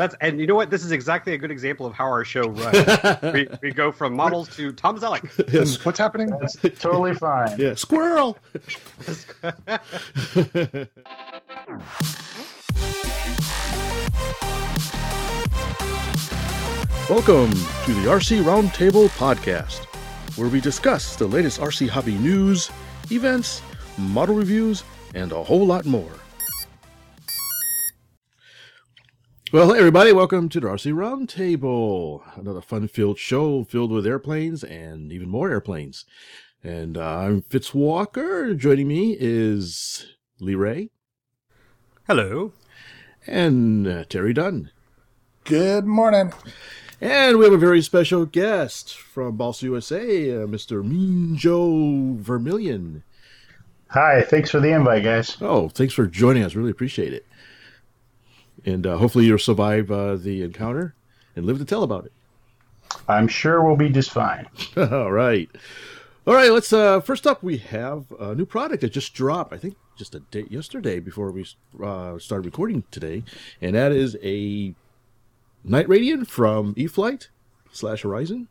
That's and you know what? This is exactly a good example of how our show runs. we, we go from models to Tom Zellick. Yes. What's happening? That's totally fine. Yeah, squirrel. Welcome to the RC Roundtable podcast, where we discuss the latest RC hobby news, events, model reviews, and a whole lot more. Well, hey everybody, welcome to the RC Roundtable, another fun-filled show filled with airplanes and even more airplanes. And uh, I'm Fitz Walker. Joining me is Lee Ray Hello. and uh, Terry Dunn. Good morning. And we have a very special guest from Balsa USA, uh, Mr. Mean Joe Vermillion. Hi, thanks for the invite, guys. Oh, thanks for joining us. Really appreciate it. And uh, hopefully you'll survive uh, the encounter and live to tell about it. I'm sure we'll be just fine. All right. All right, let's uh first up we have a new product that just dropped, I think just a day yesterday before we uh, started recording today, and that is a Night Radian from E-flite slash Horizon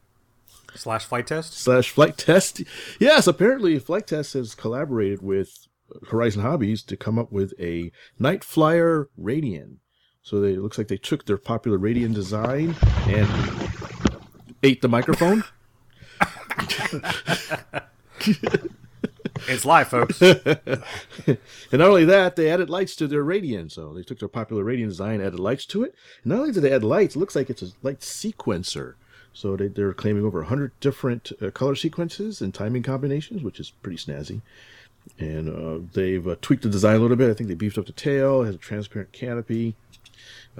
Slash Flite Test. slash Flite Test. Yes, apparently Flite Test has collaborated with Horizon Hobbies to come up with a Night Flyer Radian. So they, it looks like they took their popular Radian design and ate the microphone. It's live, folks. And not only that, they added lights to their Radian. So they took their popular Radian design, added lights to it. And not only did they add lights, it looks like it's a light sequencer. So they, they're claiming over 100 different uh, color sequences and timing combinations, which is pretty snazzy. And uh, they've uh, tweaked the design a little bit. I think they beefed up the tail, it has a transparent canopy.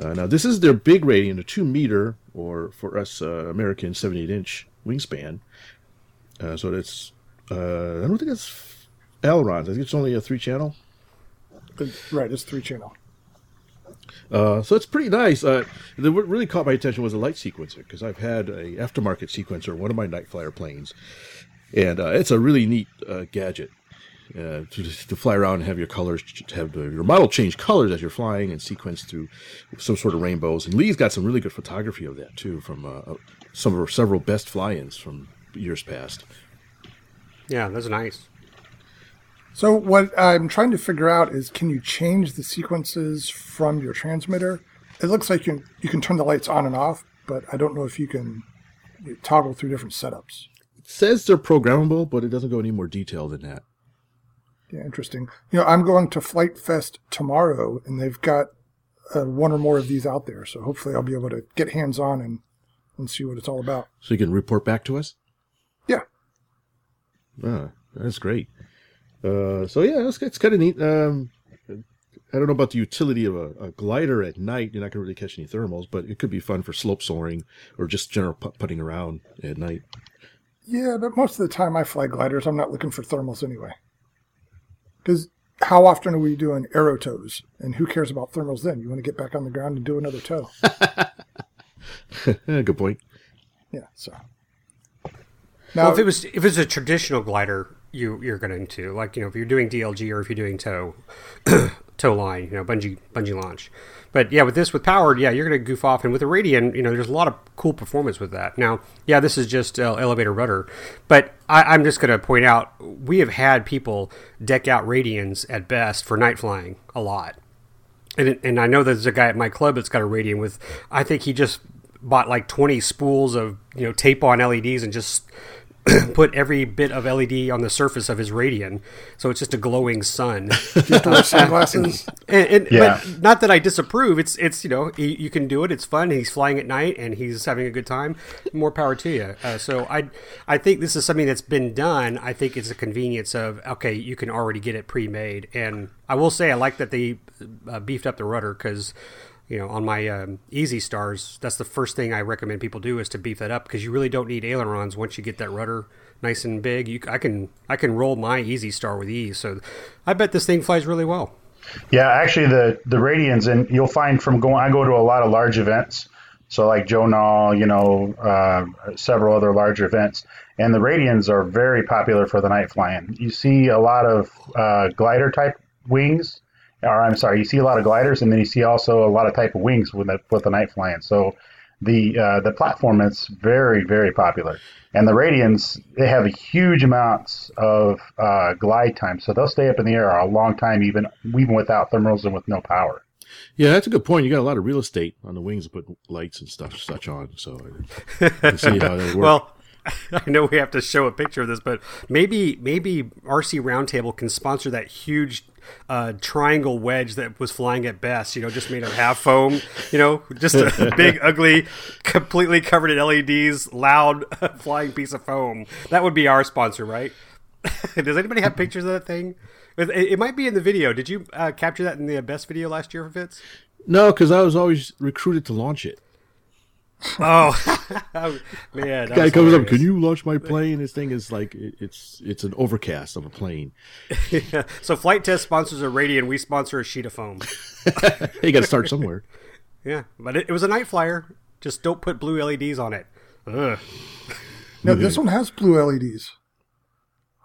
Uh, now, this is their big Radian, a 2 meter, or for us uh, American, 78 inch wingspan. Uh, so that's, uh, I don't think that's ailerons. I think it's only a three channel. Right, it's three channel. Uh, so it's pretty nice. Uh, the, what really caught my attention was a light sequencer because I've had a aftermarket sequencer, on one of my night flyer planes, and uh, it's a really neat uh, gadget uh, to, to fly around and have your colors, ch- have your model change colors as you're flying and sequence through some sort of rainbows. And Lee's got some really good photography of that too, from uh, some of her several best fly-ins from years past. Yeah, that's nice. So what I'm trying to figure out is can you change the sequences from your transmitter? It looks like you can, you can turn the lights on and off, but I don't know if you can toggle through different setups. It says they're programmable, but it doesn't go any more detail than that. Yeah, interesting. You know, I'm going to FliteFest tomorrow, and they've got uh, one or more of these out there. So hopefully, I'll be able to get hands on and and see what it's all about. So you can report back to us. Yeah, Ah, that's great. Uh, so yeah, it's, it's kind of neat. Um, I don't know about the utility of a, a glider at night. You're not going to really catch any thermals, but it could be fun for slope soaring or just general put- putting around at night. yeah, but most of the time I fly gliders. I'm not looking for thermals anyway. Because how often are we doing aero tows? And who cares about thermals then? You want to get back on the ground and do another tow. Eh, Good point. yeah. So Well, now, if it was if it's a traditional glider, you you're going to like you know if you're doing DLG or if you're doing tow tow line, you know bungee bungee launch. But yeah, with this with powered, yeah, you're to goof off, and with the Radian, you know, there's a lot of cool performance with that. Now, yeah, this is just uh, elevator rudder, but I, I'm just to point out we have had people deck out Radians at best for night flying a lot. And, and I know there's a guy at my club that's got a Radian with, I think he just bought like 20 spools of, you know, tape on LEDs and just put every bit of LED on the surface of his Radian. So it's just a glowing sun. you have to wear sunglasses. and, and Yeah. but not that I disapprove. It's, it's, you know, you, you can do it. It's fun. He's flying at night and he's having a good time. More power to you. Uh, so I, I think this is something that's been done. I think it's a convenience of, okay, you can already get it pre-made. And I will say, I like that they uh, beefed up the rudder because, you know, on my um, Easy Stars, that's the first thing I recommend people do is to beef that up because you really don't need ailerons once you get that rudder nice and big. You, I can I can roll my Easy Star with ease. So I bet this thing flies really well. Yeah, actually, the the Radians, and you'll find from going. I go to a lot of large events, so like Joe Nall, you know, uh, several other large events, and the Radians are very popular for the night flying. You see a lot of uh, glider type wings, or I'm sorry, you see a lot of gliders, and then you see also a lot of type of wings with the with the night flying. So the uh, the platform is very very popular, and the Radians they have huge amounts of uh, glide time, so they'll stay up in the air a long time, even even without thermals and with no power. Yeah, that's a good point. You got a lot of real estate on the wings to put lights and stuff such on, so I can see how that works. Well, I know we have to show a picture of this, but maybe maybe RC Roundtable can sponsor that huge uh, triangle wedge that was flying at best. You know, just made of half foam. You know, just a big, ugly, completely covered in LEDs, loud flying piece of foam. That would be our sponsor, right? Does anybody have pictures of that thing? It, it might be in the video. Did you uh, capture that in the best video last year for Fitz? no, because I was always recruited to launch it. Oh, man! that Guy was comes up, can you launch my plane? This thing is like it- it's it's an overcast of a plane. Yeah. So Flite Test sponsors a Radian. We sponsor a sheet of foam. You got to start somewhere. Yeah, but it, it was a night flyer. Just don't put blue LEDs on it. Ugh. No, this one has blue LEDs.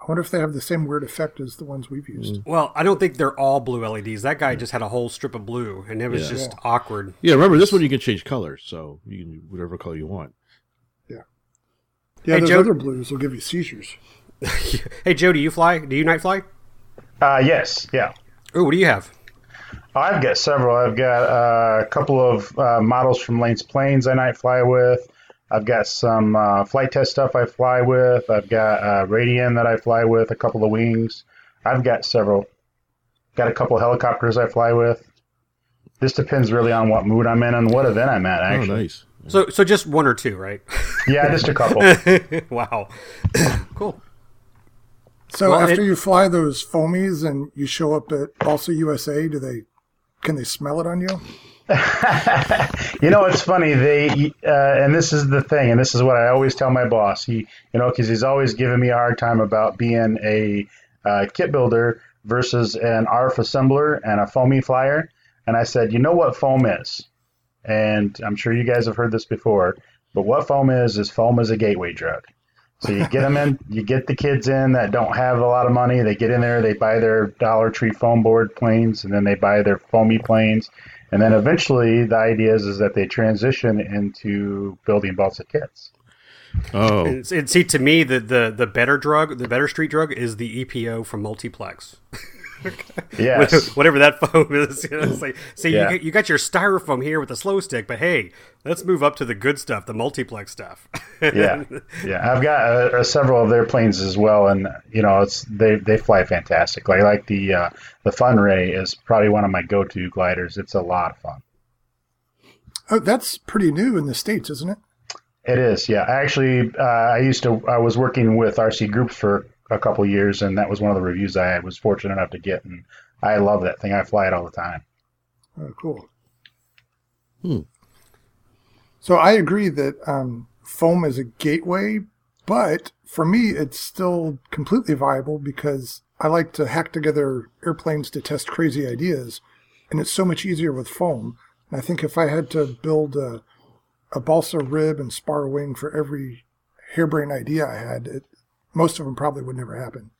I wonder if they have the same weird effect as the ones we've used. Well, I don't think they're all blue LEDs. That guy just had a whole strip of blue, and it was Yeah. just awkward. Yeah, remember this one you can change colors, so you can do whatever color you want. Yeah, Hey, those Joe- other blues will give you seizures. Hey, Joe, do you fly? Do you night fly? Uh, yes, yeah. Oh, what do you have? I've got several. I've got uh, a couple of uh, models from Lane's Planes I night fly with. I've got some uh, Flite Test stuff I fly with. I've got uh, Radian that I fly with, a couple of wings. I've got several. Got a couple of helicopters I fly with. This depends really on what mood I'm in and what event I'm at, Oh, actually. nice. So, so just one or two, right? Yeah, just a couple. wow, cool. So Well, after it- you fly those foamies and you show up at Balsa USA, do they can they smell it on you? You know, it's funny. They uh, and this is the thing, and this is what I always tell my boss. He, you know, because he's always giving me a hard time about being a uh, kit builder versus an ARF assembler and a foamy flyer. And I said, you know what foam is, and I'm sure you guys have heard this before. But what foam is is foam is a gateway drug. So you get them in, you get the kids in that don't have a lot of money. They get in there, they buy their Dollar Tree foam board planes, and then they buy their foamy planes, and then eventually the idea is, is that they transition into building balsa kits. Oh, And, and see, to me, the, the the better drug, the better street drug, is the EPO from Multiplex. Yes. Whatever that foam is, you know, it's like, see, Yeah. you, got, you got your styrofoam here with the slow stick, but hey, let's move up to the good stuff, the multiplex stuff. yeah, yeah. I've got uh, uh, several of their planes as well, and you know, it's they they fly fantastic. Like like the uh, the Fun Ray is probably one of my go to gliders. It's a lot of fun. Oh, that's pretty new in the states, isn't it? It is, yeah. Actually, uh, I used to. I was working with RC groups for a couple years, and that was one of the reviews I was fortunate enough to get, and I love that thing. I fly it all the time. Oh, cool. Hmm. So I agree that um, foam is a gateway, but for me, it's still completely viable because I like to hack together airplanes to test crazy ideas, and it's so much easier with foam. And I think if I had to build a, a balsa rib and spar wing for every harebrained idea I had, it, most of them probably would never happen.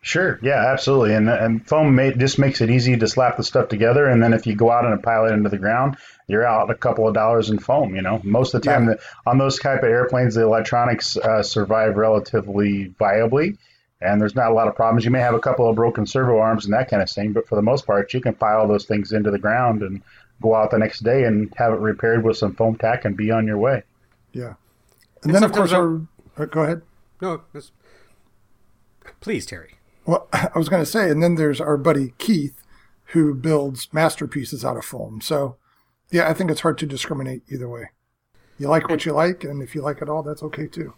Sure, yeah, absolutely. And and foam ma- just makes it easy to slap the stuff together, and then if you go out and pile it into the ground, you're out a couple of dollars in foam. You know, most of the time Yeah. the, on those type of airplanes, the electronics uh, survive relatively viably, and there's not a lot of problems. You may have a couple of broken servo arms and that kind of thing, but for the most part, you can pile those things into the ground and go out the next day and have it repaired with some foam tack and be on your way. Yeah. And, And then, of course, sometimes our, uh, go ahead. no, that's- please, Terry. Well, I was going to say, and then there's our buddy Keith, who builds masterpieces out of foam. So, yeah, I think it's hard to discriminate either way. You like what you like, and if you like it all, that's okay too.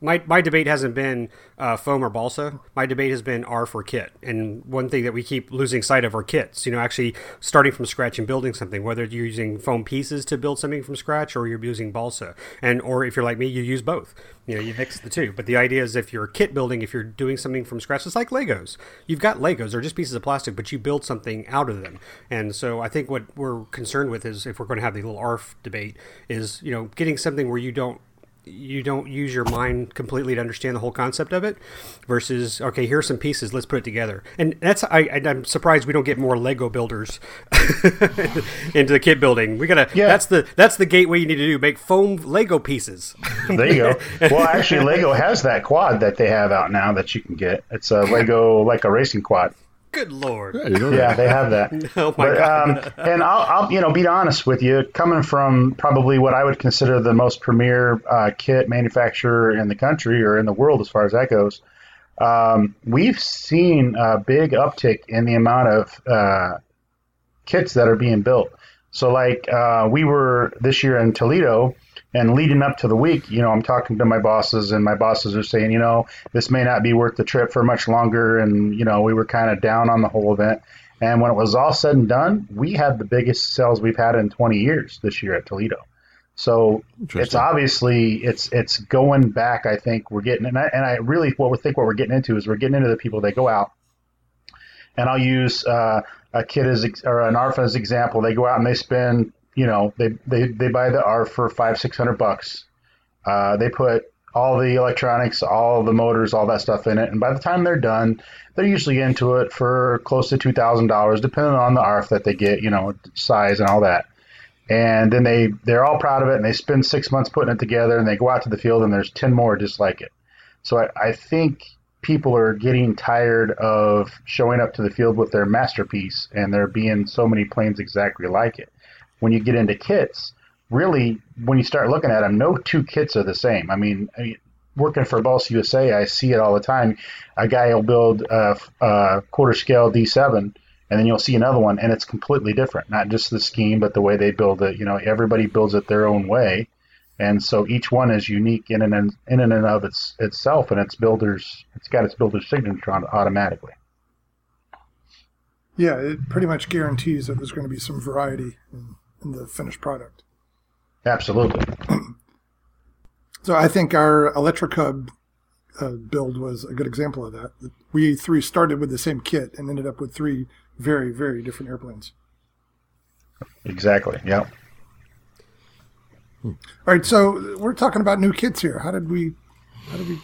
My, my debate hasn't been uh, foam or balsa. My debate has been ARF or kit. And one thing that we keep losing sight of are kits. You know, actually starting from scratch and building something. Whether you're using foam pieces to build something from scratch, or you're using balsa, and or if you're like me, you use both. You know, you mix the two. But the idea is, if you're kit building, if you're doing something from scratch, it's like Legos. You've got Legos; they're just pieces of plastic, but you build something out of them. And so, I think what we're concerned with is, if we're going to have the little ARF debate, is you know, getting something where you don't you don't use your mind completely to understand the whole concept of it versus okay here's some pieces let's put it together and that's I, i'm surprised we don't get more lego builders into the kit building we gotta Yeah. that's the that's the gateway you need to do make foam lego pieces There you go. Well, actually, Lego has that quad that they have out now that you can get. It's a Lego like a racing quad. Good lord I didn't know Yeah, they have that. oh my But, god um, and I'll, I'll, you know, be honest with you, coming from probably what I would consider the most premier uh, kit manufacturer in the country or in the world, as far as that goes, um, we've seen a big uptick in the amount of uh, kits that are being built. So, like, uh, we were this year in Toledo, and leading up to the week, you know, I'm talking to my bosses, and my bosses are saying, you know, this may not be worth the trip for much longer. And, you know, we were kind of down on the whole event. And when it was all said and done, we had the biggest sales we've had in 20 years this year at Toledo. So it's obviously it's it's going back. I think we're getting and I, and I really what we think what we're getting into is we're getting into the people that go out. And I'll use uh, a kid as or an ARF as example. They go out and they spend you know they they, they buy the ARF for five six hundred bucks. Uh, they put all the electronics, all the motors, all that stuff in it, and by the time they're done, they're usually into it for close to two thousand dollars, depending on the ARF that they get, you know, size and all that. And then they they're all proud of it and they spend six months putting it together and they go out to the field and there's 10 more just like it. So i, I think people are getting tired of showing up to the field with their masterpiece and there being so many planes exactly like it when you get into kits really when you start looking at them no two kits are the same i mean, I mean working for Balsa USA, I see it all the time. A guy will build a, a quarter scale D7, and then you'll see another one, and it's completely different. Not just the scheme, but the way they build it. You know, everybody builds it their own way, and so each one is unique in and in and of its itself, and its builders. It's got its builder's signature on it automatically. Yeah, it pretty much guarantees that there's going to be some variety in, in the finished product. Absolutely. So I think our Electrocub uh, build was a good example of that. We three started with the same kit and ended up with three very, very different airplanes. Exactly. Yep. All right, so we're talking about new kits here. How did we? How did we?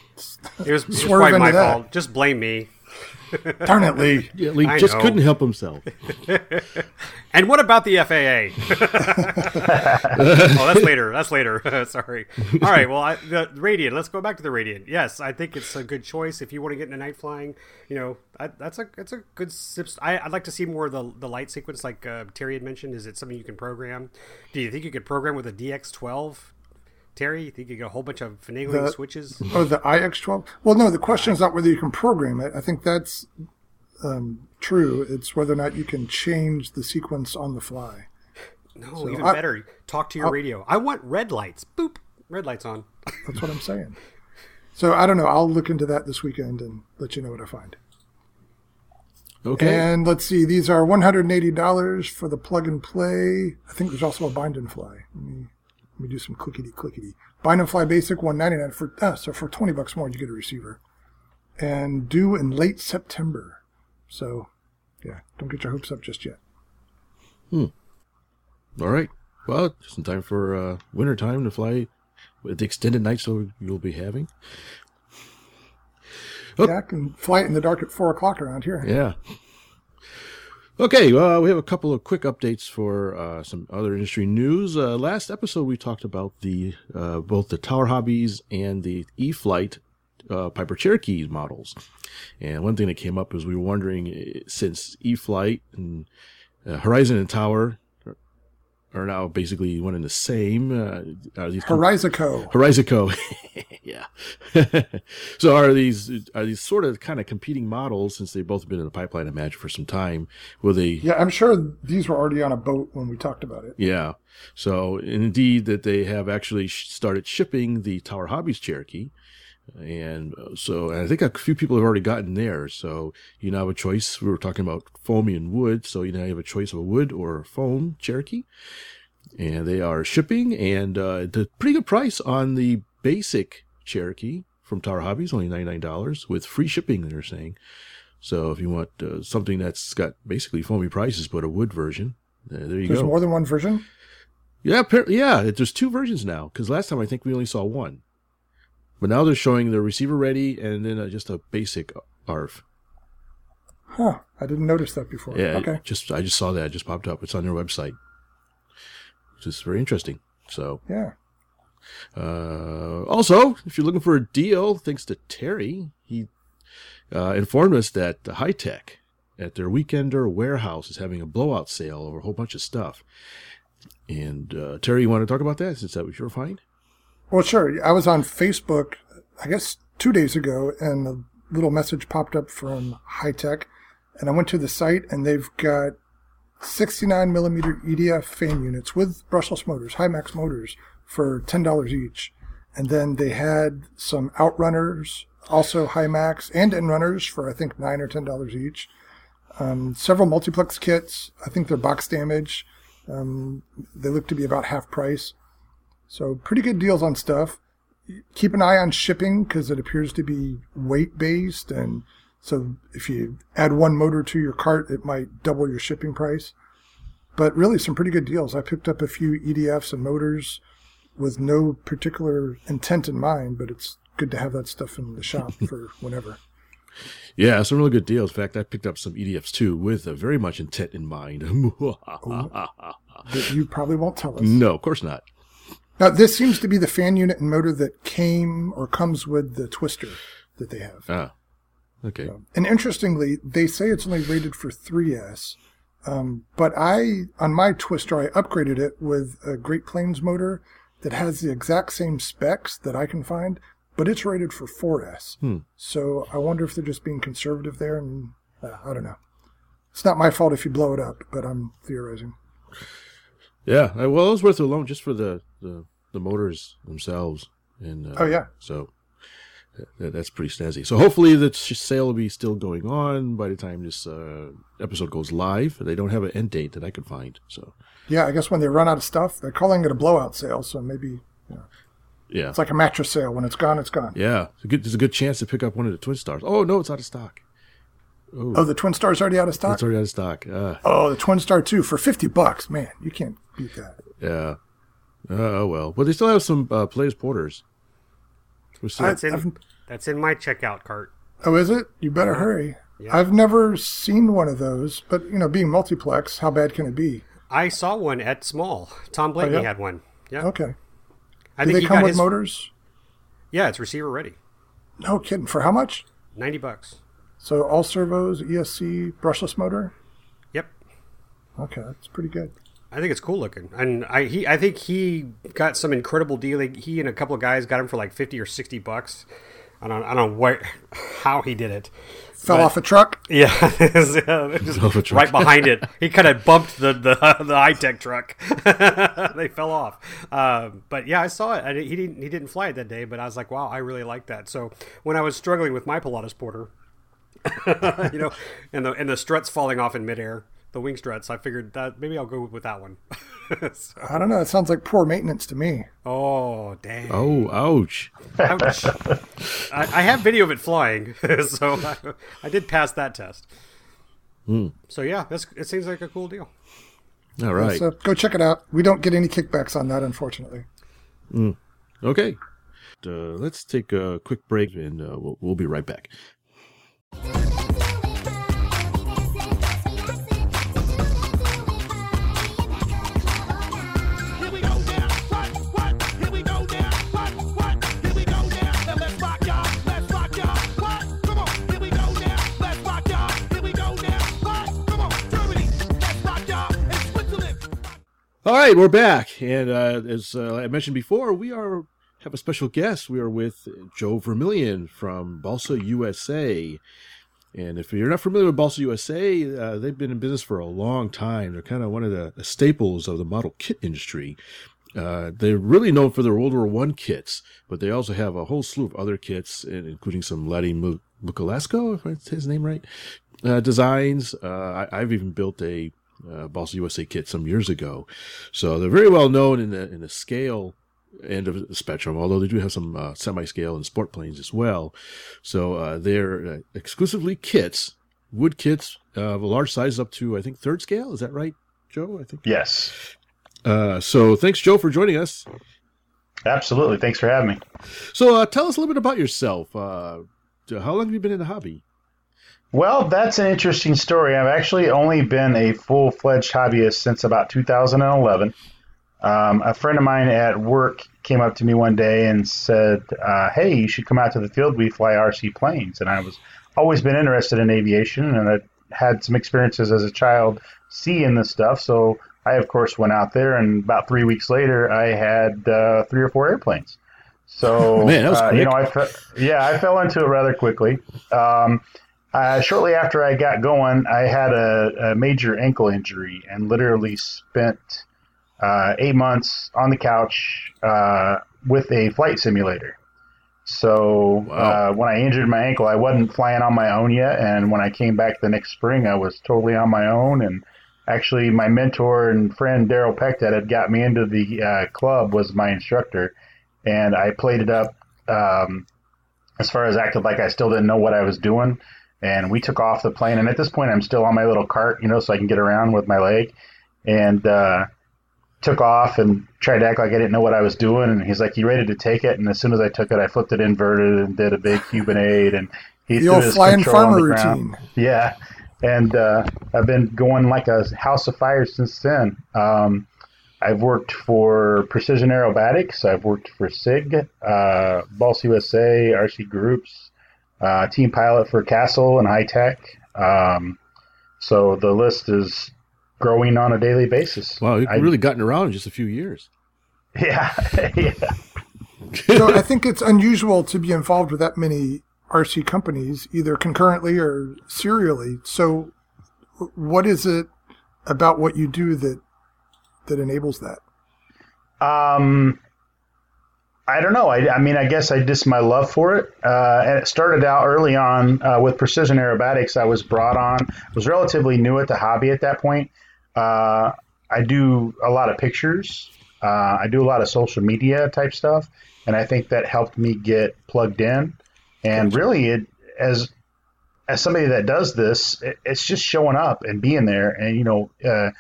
it was, it was Swerve my that. fault just blame me Darn it, Lee! Yeah, Lee I just know. couldn't help himself. And what about the FAA? oh, that's later. That's later. Sorry. All right. Well, I, the Radian. Let's go back to the Radian. Yes, I think it's a good choice if you want to get into night flying. You know, I, that's a it's a good. sips- I, I'd like to see more of the the light sequence, like uh, Terry had mentioned. Is it something you can program? Do you think you could program with a DX12? Terry, you think you get a whole bunch of finagling The- switches? Oh, the IX12. Well, no, the question is not whether you can program it. I think that's um, true. It's whether or not you can change the sequence on the fly. No, even I- better. Talk to your radio. I want red lights. Boop. Red lights on. That's what I'm saying. So I don't know. I'll look into that this weekend and let you know what I find. Okay. And let's see, these are $180 for the plug and play. I think there's also a bind and fly. Let me, let me do some clickety clickety. Bind and fly basic 199 for ah, so for 20 bucks more you get a receiver. And due in late September. So yeah, don't get your hopes up just yet. Hmm. All right. Well, just in time for uh, winter time to fly with the extended nights so you'll be having. Oh. Yeah, I can fly it in the dark at four o'clock around here. Yeah. Okay, uh, we have a couple of quick updates for uh, some other industry news. Uh, last episode, we talked about the uh, both the Tower Hobbies and the E-flite uh, Piper Cherokee models. And one thing that came up is we were wondering, eh, since E-flite and uh, Horizon and Tower are- now basically one and the same, uh, are these Horizico. Horizico. yeah. so are these are these sort of kind of competing models since they've both been in the pipeline I imagine, for some time? Will they Yeah, I'm sure these were already on a boat when we talked about it. yeah. So indeed that they have actually started shipping the Tower Hobbies Cherokee. And uh, so and I think a few people have already gotten there. So you now have a choice. We were talking about foamy and wood. So you now have a choice of a wood or a foam Cherokee. And they are shipping and uh, at a pretty good price on the basic Cherokee from Tower Hobbies, only $99 with free shipping, they're saying. So if you want uh, something that's got basically foamy prices, but a wood version, uh, there you There's go. There's more than one version. Yeah, apparently, yeah. There's two versions now because last time I think we only saw one. But now they're showing the receiver ready and then uh, just a basic ARF. Huh. I didn't notice that before. Yeah, Okay. just I just saw that. It just popped up. It's on their website, which is very interesting. So, Yeah. uh, also, if you're looking for a deal, thanks to Terry, he uh, informed us that the Hitec at their Weekender warehouse is having a blowout sale over a whole bunch of stuff. And uh, Terry, you want to talk about that since that was your find? Well, sure. I was on Facebook, I guess two days ago, and a little message popped up from Hitec, and I went to the site, and they've got 69 millimeter EDF fan units with brushless motors, Himax motors, for $10 each. And then they had some outrunners, also Himax, and in runners for I think nine or ten dollars each. Um, several multiplex kits. I think they're box damage. Um, they look to be about half price. So pretty good deals on stuff. Keep an eye on shipping because it appears to be weight based, and so if you add one motor to your cart, it might double your shipping price. But really, some pretty good deals. I picked up a few EDFs and motors with no particular intent in mind, but it's good to have that stuff in the shop for whenever. Yeah, some really good deals. In fact, I picked up some EDFs too with a very much intent in mind. Oh, that you probably won't tell us. no, of course not. Now, this seems to be the fan unit and motor that came or comes with the twister that they have. Ah, okay. And interestingly, they say it's only rated for 3S. Um, but I, on my twister, I upgraded it with a Great Planes motor that has the exact same specs that I can find, but it's rated for 4S. Hmm. So I wonder if they're just being conservative there, and uh, I don't know. It's not my fault if you blow it up, but I'm theorizing. Yeah, well, it was worth it alone just for the, the, the motors themselves. And uh, Oh, yeah. so that, that's pretty snazzy. So hopefully the sale will be still going on by the time this uh, episode goes live. They don't have an end date that I could find. So Yeah, I guess when they run out of stuff, they're calling it a blowout sale, so maybe yeah, it's like a mattress sale. When it's gone, it's gone. yeah, it's a good, there's a good chance to pick up one of the Twin Stars. Oh no, it's out of stock. Oh, the Twin Star's already out of stock? It's already out of stock. Uh, Oh, the Twin Star 2 for 50 bucks. Man, you can't beat that. yeah. Uh, oh well, but they still have some uh, Pilatus Porters. We're still- I- That's in, I've- that's in my checkout cart. Oh, is it? You better hurry. I've never seen one of those, but you know, being multiplex, how bad can it be? I saw one at Small. Tom Blaney yeah? had one. Yeah, Okay. I Do think they come got with his. motors? Yeah, it's receiver ready. No kidding. For how much? Ninety bucks. So all servos, ESC, brushless motor. Yep. Okay, that's pretty good. I think it's cool looking, and I he I think he got some incredible deal. He- He and a couple of guys got him for like fifty or sixty bucks. I don't I don't know what how he did it. Fell But- off a truck. Yeah, just off a truck. right behind it. He kind of bumped the the, the Hitec truck. they fell off. Um, but yeah, I saw it. I, he didn't he didn't fly it that day, but I was like, wow, I really like that. So when I was struggling with my Pilatus Porter, you know, and the and the struts falling off in midair, the wing struts, I figured that maybe I'll go with that one. So- I don't know. It sounds like poor maintenance to me. oh dang! oh, ouch! Ouch. I, I have video of it flying, so I, I did pass that test. So yeah, that's it. Seems like a cool deal. All right. So go check it out. We don't get any kickbacks on that, unfortunately. Okay. Uh, let's take a quick break and uh, we'll, we'll be right back. All right, we're back, and uh, as uh, I mentioned before, we are have a special guest. We are with Joe Vermillion from Balsa USA. And if you're not familiar with Balsa USA, uh, they've been in business for a long time. They're kind of one of the, staples of the model kit industry. Uh, they're really known for their World War One kits, but they also have a whole slew of other kits, including some Laddie Mu- Mikulasko, if that's his name right, uh, designs. Uh, I, I've even built a uh, Balsa USA kit some years ago, so they're very well known in the in the scale end of the spectrum. Although they do have some uh, semi-scale and sport planes as well. So uh, they're uh, exclusively kits, wood kits uh, of a large size up to I think third scale. Is that right, Joe? I think. Yes. Uh, so thanks, Joe, for joining us. Absolutely. Thanks for having me. So, uh, tell us a little bit about yourself. Uh, how long have you been in the hobby? Well, that's an interesting story. I've actually only been a full fledged hobbyist since about 2011. Um, a friend of mine at work came up to me one day and said, uh, "Hey, you should come out to the field. We fly RC planes." And I was always been interested in aviation, and I had some experiences as a child seeing this stuff. So I, of course, went out there, and about three weeks later, I had uh, three or four airplanes. So Man, uh, you know, I fe- yeah, I fell into it rather quickly. Um, uh, shortly after I got going, I had a, a major ankle injury and literally spent uh, eight months on the couch uh, with a flight simulator. So Wow. uh, when I injured my ankle, I wasn't flying on my own yet, and when I came back the next spring, I was totally on my own. And actually, my mentor and friend Daryl Peck that had got me into the uh, club was my instructor, and I played it up um, as far as acted like I still didn't know what I was doing. And we took off the plane, and at this point, I'm still on my little cart, you know, so I can get around with my leg, and uh, took off and tried to act like I didn't know what I was doing. And he's like, "You ready to take it?" And as soon as I took it, I flipped it inverted and did a big Cuban eight, and he The threw old his flying farmer routine. Yeah, and uh, I've been going like a house of fire since then. Um, I've worked for Precision Aerobatics. I've worked for SIG, uh, Balsa USA, RC Groups, uh, team pilot for Castle and Hitec. Um, so the list is growing on a daily basis. Wow, you've I- really gotten around in just a few years. Yeah, yeah. so I think it's unusual to be involved with that many RC companies, either concurrently or serially. So, what is it about what you do that that enables that? Um, I don't know. I, I mean, I guess I just my love for it, uh, and it started out early on uh, with precision aerobatics. I was brought on. I was relatively new at the hobby at that point. Uh, I do a lot of pictures. Uh, I do a lot of social media type stuff, and I think that helped me get plugged in. And really, it as as somebody that does this, it, it's just showing up and being there, and you know, uh,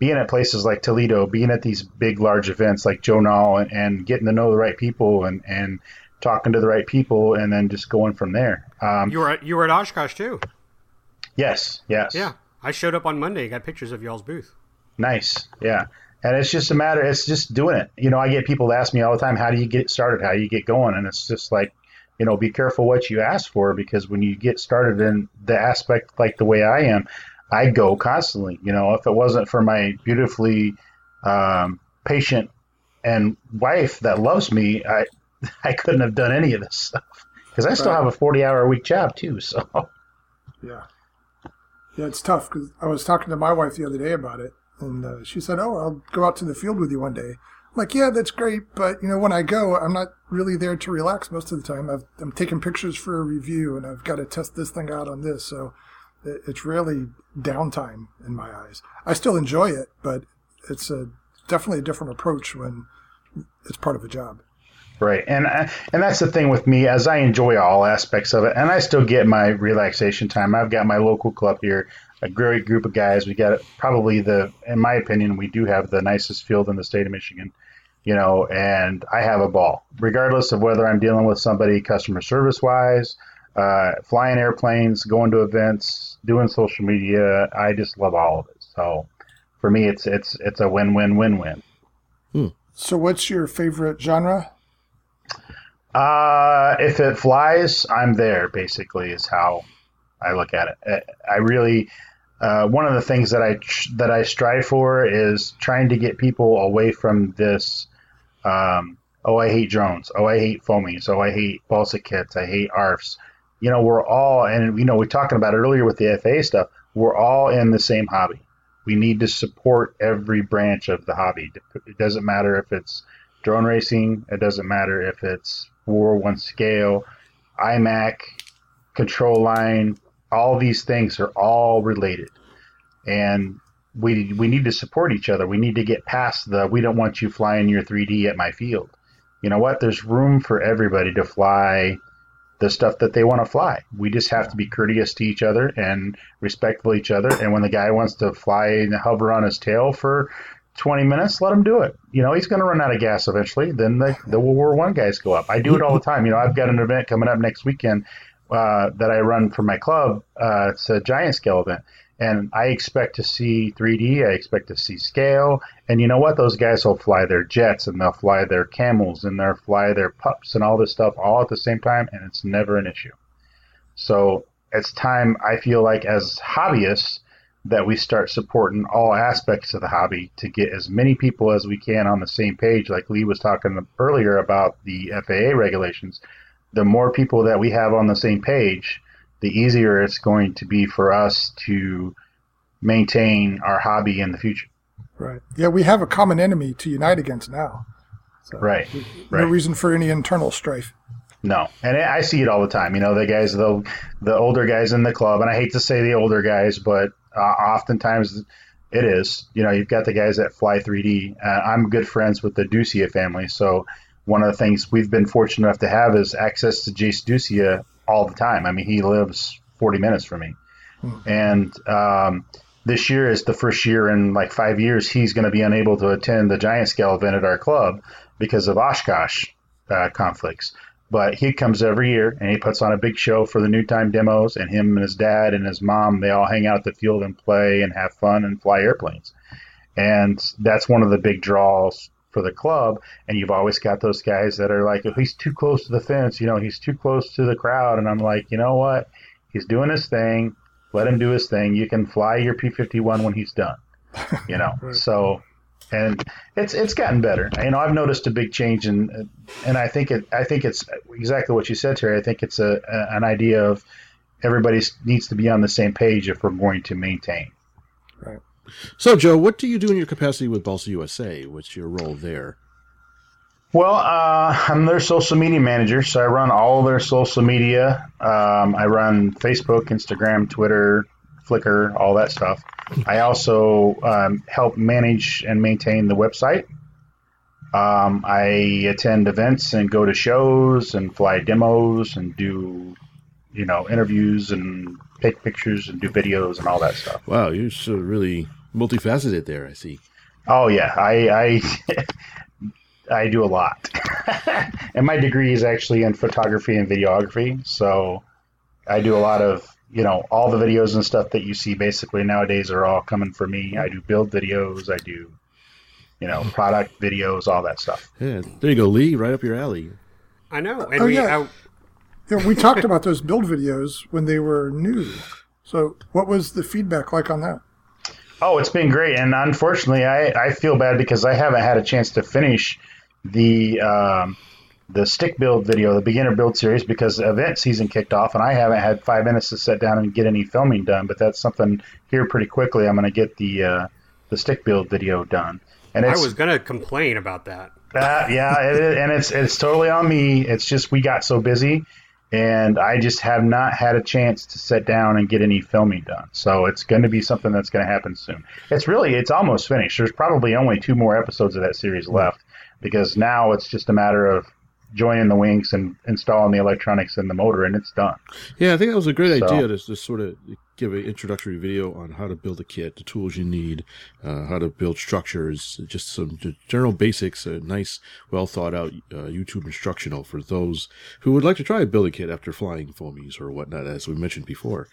being at places like Toledo, being at these big, large events like Joe Nall, and, and getting to know the right people, and and talking to the right people, and then just going from there. Um, You were at, you were at Oshkosh too. yes, yes, Yeah, I showed up on Monday. Got pictures of y'all's booth. Nice. Yeah. And it's just a matter, it's just doing it. You know, I get people to ask me all the time, how do you get started? How do you get going? And it's just like, you know, be careful what you ask for because when you get started in the aspect like the way I am, I go constantly. You know, if it wasn't for my beautifully um, patient and wife that loves me, I I couldn't have done any of this stuff because I still Right. have a 40 hour a week job too. So, Yeah, yeah, it's tough because I was talking to my wife the other day about it, and uh, she said, "Oh, I'll go out to the field with you one day." I'm like, "Yeah, that's great, but you know, when I go, I'm not really there to relax most of the time. I've, I'm taking pictures for a review, and I've got to test this thing out on this, so it's really downtime in my eyes. I still enjoy it, but it's a definitely a different approach when it's part of a job." Right, and I- and that's the thing with me, as I enjoy all aspects of it, and I still get my relaxation time. I've got my local club here, a great group of guys. We got probably the, in my opinion, we do have the nicest field in the state of Michigan, you know, and I have a ball, regardless of whether I'm dealing with somebody customer service wise, uh, flying airplanes, going to events, doing social media. I just love all of it. So for me, it's it's it's a win win win win. So, what's your favorite genre? Uh, if it flies, I'm there. Basically, is how I look at it. I- I really, uh, one of the things that I that I strive for is trying to get people away from this. Um, oh, I hate drones. Oh, I hate foamies. Oh, I hate balsa kits. I hate ARFs. You know, we're all, and you know, we talking about earlier with the FA stuff. We're all in the same hobby. We need to support every branch of the hobby. It doesn't matter if it's drone racing. It doesn't matter if it's World One scale, IMAC, control line. All these things are all related, and we we need to support each other. We need to get past the we don't want you flying your 3D at my field. You know what? There's room for everybody to fly the stuff that they want to fly. We just have to be courteous to each other and respectful each other. And when the guy wants to fly and hover on his tail for 20 minutes, let him do it. You know, he's going to run out of gas eventually. Then the, the World War One guys go up. I do it all the time. You know, I've got an event coming up next weekend uh, that I run for my club. Uh, it's a giant scale event. And I expect to see 3D. I expect to see scale. And you know what? Those guys will fly their jets and they'll fly their camels and they'll fly their pups and all this stuff all at the same time. And it's never an issue. So it's time, I feel like, as hobbyists, that we start supporting all aspects of the hobby to get as many people as we can on the same page. Like Lee was talking earlier about the FAA regulations. The more people that we have on the same page, the easier it's going to be for us to maintain our hobby in the future. Right. Yeah, we have a common enemy to unite against now. So Right. No Right. reason for any internal strife. No, and I I see it all the time. You know, the guys, the the older guys in the club, and I hate to say the older guys, but uh, oftentimes it is. You know, you've got the guys that fly 3D. Uh, I'm good friends with the Dussia family, so one of the things we've been fortunate enough to have is access to Jase Dussia all the time. I mean, he lives 40 minutes from me, and um, this year is the first year in like five years he's going to be unable to attend the giant scale event at our club because of Oshkosh uh, conflicts. But he comes every year and he puts on a big show for the new time demos, and him and his dad and his mom they all hang out at the field and play and have fun and fly airplanes. And that's one of the big draws for the club. And you've always got those guys that are like, oh, he's too close to the fence, you know, he's too close to the crowd. And I'm like, you know what? He's doing his thing. Let him do his thing. You can fly your P 51 when he's done, you know? So, and it's it's gotten better. You know, I've noticed a big change in, and I think it. I think it's exactly what you said, Terry. I think it's a, a an idea of everybody needs to be on the same page if we're going to maintain. So, Joe, what do you do in your capacity with Balsa USA? What's your role there? Well, uh, I'm their social media manager, so I run all their social media. Um, I run Facebook, Instagram, Twitter, Flickr, all that stuff. I also um, help manage and maintain the website. Um, I attend events and go to shows and fly demos and do, you know, interviews and take pictures and do videos and all that stuff. Wow, you're so really multifaceted there. I see. Oh yeah, I I, I do a lot, and my degree is actually in photography and videography. So I do a lot of you know all the videos and stuff that you see basically nowadays are all coming from me. I do build videos, I do you know product videos, all that stuff. Yeah, there you go, Lee. Right up your alley. I know. Oh, and Oh, we, yeah. I, Yeah, we talked about those build videos when they were new. So, what was the feedback like on that? Oh, it's been great, and unfortunately, I, I feel bad because I haven't had a chance to finish the um, the stick build video, the beginner build series, because event season kicked off, and I haven't had five minutes to sit down and get any filming done. But that's something here pretty quickly. I'm going to get the uh, the stick build video done, and I was going to complain about that. uh, yeah, it, and it's it's totally on me. It's just we got so busy, and I just have not had a chance to sit down and get any filming done. So it's going to be something that's going to happen soon. It's really it's almost finished. There's probably only two more episodes of that series hmm. left because now it's just a matter of joining the wings and installing the electronics in the motor, and it's done. Yeah, I think that was a great So- idea to just sort of give an introductory video on how to build a kit, the tools you need, uh, how to build structures, just some general basics, a nice, well thought out uh, YouTube instructional for those who would like to try a build a kit after flying foamies or whatnot, as we mentioned before.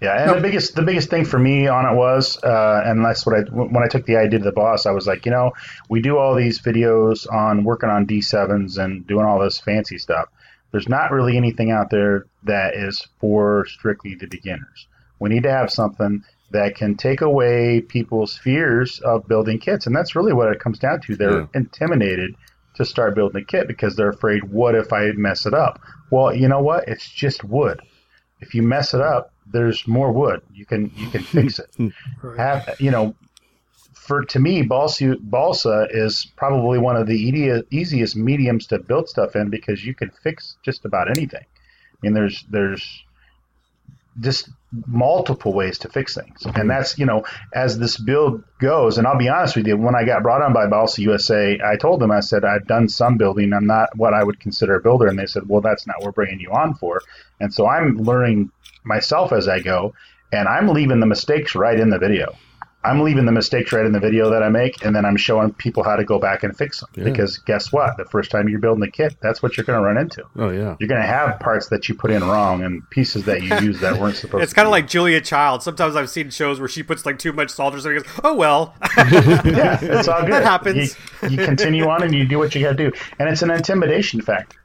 Yeah, and the biggest the biggest thing for me on it was, uh, and that's what I when I took the idea to the boss, I was like, you know, we do all these videos on working on D7s and doing all this fancy stuff. There's not really anything out there that is for strictly the beginners. We need to have something that can take away people's fears of building kits, and that's really what it comes down to. They're Yeah. intimidated to start building a kit because they're afraid, what if I mess it up? Well, you know what? It's just wood if you mess it up, there's more wood. You can you can fix it. Right. Have you know? For to me, balsa balsa is probably one of the easiest mediums to build stuff in because you can fix just about anything. I mean, there's there's just multiple ways to fix things, and that's you know as this build goes. And I'll be honest with you, when I got brought on by Balsa USA, I told them I said I've done some building. I'm not what I would consider a builder, and they said, well, that's not what we're bringing you on for. And so I'm learning myself as I go, and I'm leaving the mistakes right in the video. I'm leaving the mistakes right in the video that I make, and then I'm showing people how to go back and fix them. Yeah. Because guess what? The first time you're building the kit, that's what you're going to run into. Oh yeah. You're going to have parts that you put in wrong and pieces that you use that weren't supposed to. It's kind of like Julia Child. Sometimes I've seen shows where she puts like too much salt or something. Goes, oh well. yeah, it's all good. That happens. You, you continue on and you do what you got to do, and it's an intimidation factor.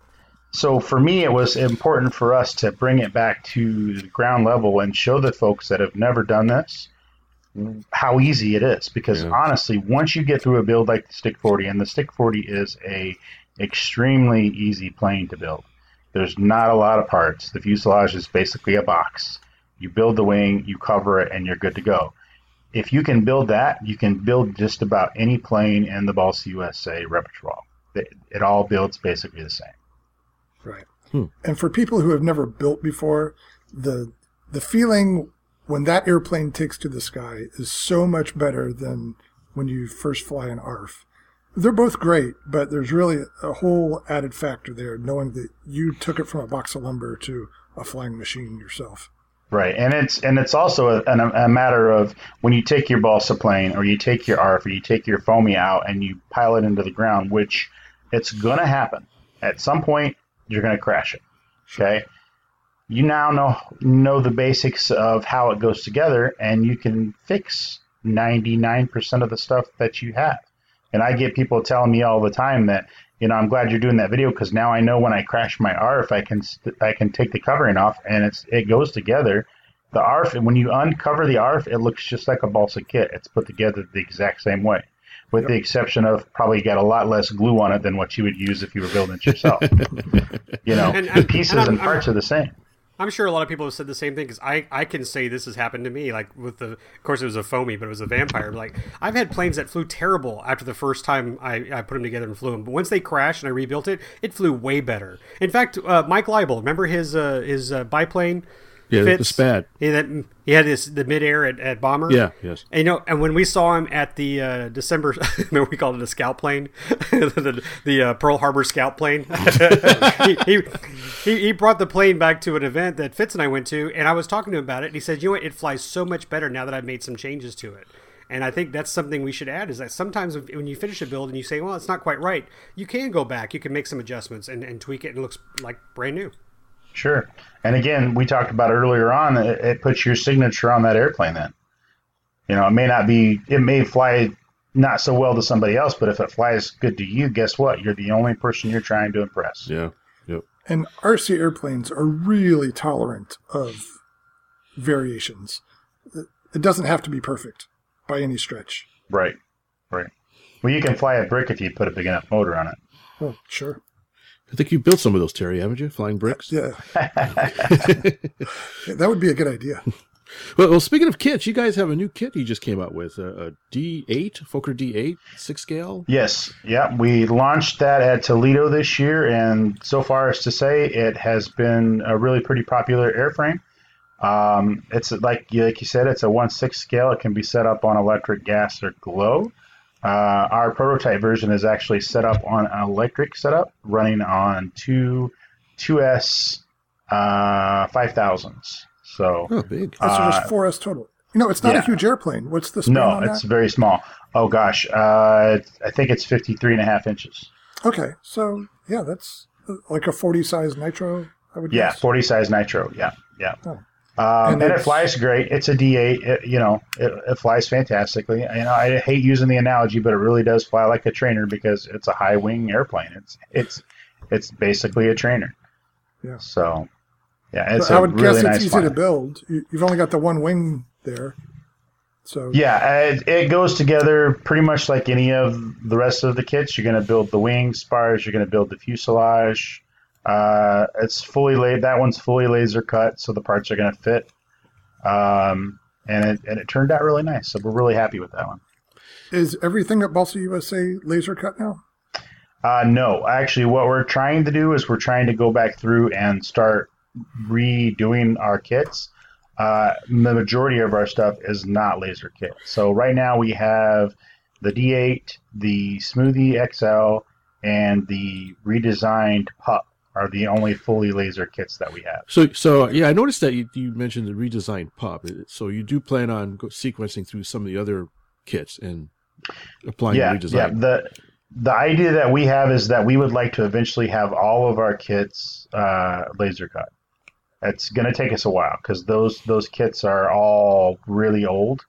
So for me, it was important for us to bring it back to the ground level and show the folks that have never done this how easy it is. Because Yeah. honestly, once you get through a build like the Stick 40, and the Stick 40 is a extremely easy plane to build. There's not a lot of parts. The fuselage is basically a box. You build the wing, you cover it, and you're good to go if you can build that, you can build just about any plane in the Balsa USA repertoire. It, it all builds basically the same. Right. Hmm. And for people who have never built before, the the feeling when that airplane takes to the sky is so much better than when you first fly an ARF. They're both great, but there's really a whole added factor there, knowing that you took it from a box of lumber to a flying machine yourself. Right, and it's and it's also a, a, matter of when you take your balsa plane or you take your ARF or you take your foamy out and you pile it into the ground, which it's gonna happen at some point. You're gonna crash it. Okay, you now know know the basics of how it goes together, and you can fix 99% of the stuff that you have. And I get people telling me all the time that you know I'm glad you're doing that video because now I know when I crash my ARF, I can I can take the covering off and it's it goes together. The ARF when you uncover the ARF, it looks just like a balsa kit. It's put together the exact same way, with the exception of probably got a lot less glue on it than what you would use if you were building it yourself. you know, And- the pieces and I'm- and parts are the same. I'm sure a lot of people have said the same thing because I, I can say this has happened to me. Like with the, of course, it was a foamy, but it was a vampire. Like I've had planes that flew terrible after the first time I, I put them together and flew them. But once they crashed and I rebuilt it, it flew way better. In fact, uh, Mike Leibel, remember his uh, his uh, biplane? Yeah, the Fitz? Spad. He, that, he had this the midair at, at bomber. Yeah, yes. And, you know, and when we saw him at the uh, December, remember we called it a scout plane, the, the uh, Pearl Harbor scout plane. he, he, he he brought the plane back to an event that Fitz and I went to, and I was talking to him about it. And he said, "You know what? It flies so much better now that I've made some changes to it." And I think that's something we should add is that sometimes when you finish a build and you say, well, it's not quite right, you can go back, you can make some adjustments and, and tweak it and it looks like brand new. Sure. And again, we talked about earlier on, it, it puts your signature on that airplane then. You know, it may not be, it may fly not so well to somebody else, but if it flies good to you, guess what? You're the only person you're trying to impress. Yeah. Yep. And RC airplanes are really tolerant of variations. It doesn't have to be perfect by any stretch. Right. Right. Well, you can fly a brick if you put a big enough motor on it. Oh, sure. I think you built some of those, Terry, haven't you? Flying bricks. Yeah. Yeah, that would be a good idea. Well, well, speaking of kits, you guys have a new kit you just came out with a, a D8 Fokker D8 six scale. Yes. Yeah. We launched that at Toledo this year, and so far as to say, it has been a really pretty popular airframe. Um, it's like like you said, it's a one six scale. It can be set up on electric, gas, or glow. Uh, our prototype version is actually set up on an electric setup, running on two 2S uh, 5000s. So Oh, big. That's Uh, just 4S total. You know, it's not yeah. a huge airplane. What's the span no, on it's that? very small. Oh gosh, uh, I think it's 53 and a half inches. Okay, so yeah, that's uh, like a 40 size nitro, I would Yeah, guess. 40 size nitro. Yeah, yeah. Oh. Um, And and, it flies great. It's a D8. It, you know, it, it flies fantastically. You know, I hate using the analogy, but it really does fly like a trainer because it's a high wing airplane. It's it's it's basically a trainer. Yeah. So, yeah, it's But I would really guess nice it's easy flying. to build. You, you've only got the one wing there. So Yeah, it, it goes together pretty much like any of the rest of the kits. You're going to build the wing spars. You're going to build the fuselage. Uh, it's fully laid. That one's fully laser cut, so the parts are going to fit. Um, and it and it turned out really nice. So we're really happy with that one. is everything at Balsa USA laser cut now? Uh, no, actually, what we're trying to do is we're trying to go back through and start redoing our kits. Uh, the majority of our stuff is not laser kit. So right now we have the D8, the Smoothie XL, and the redesigned Pup are the only fully laser kits that we have. So, so yeah, I noticed that you, you mentioned the redesigned Pup. So you do plan on go- sequencing through some of the other kits and applying yeah, the redesign. yeah. The the idea that we have is that we would like to eventually have all of our kits uh, laser cut. It's going to take us a while because those those kits are all really old,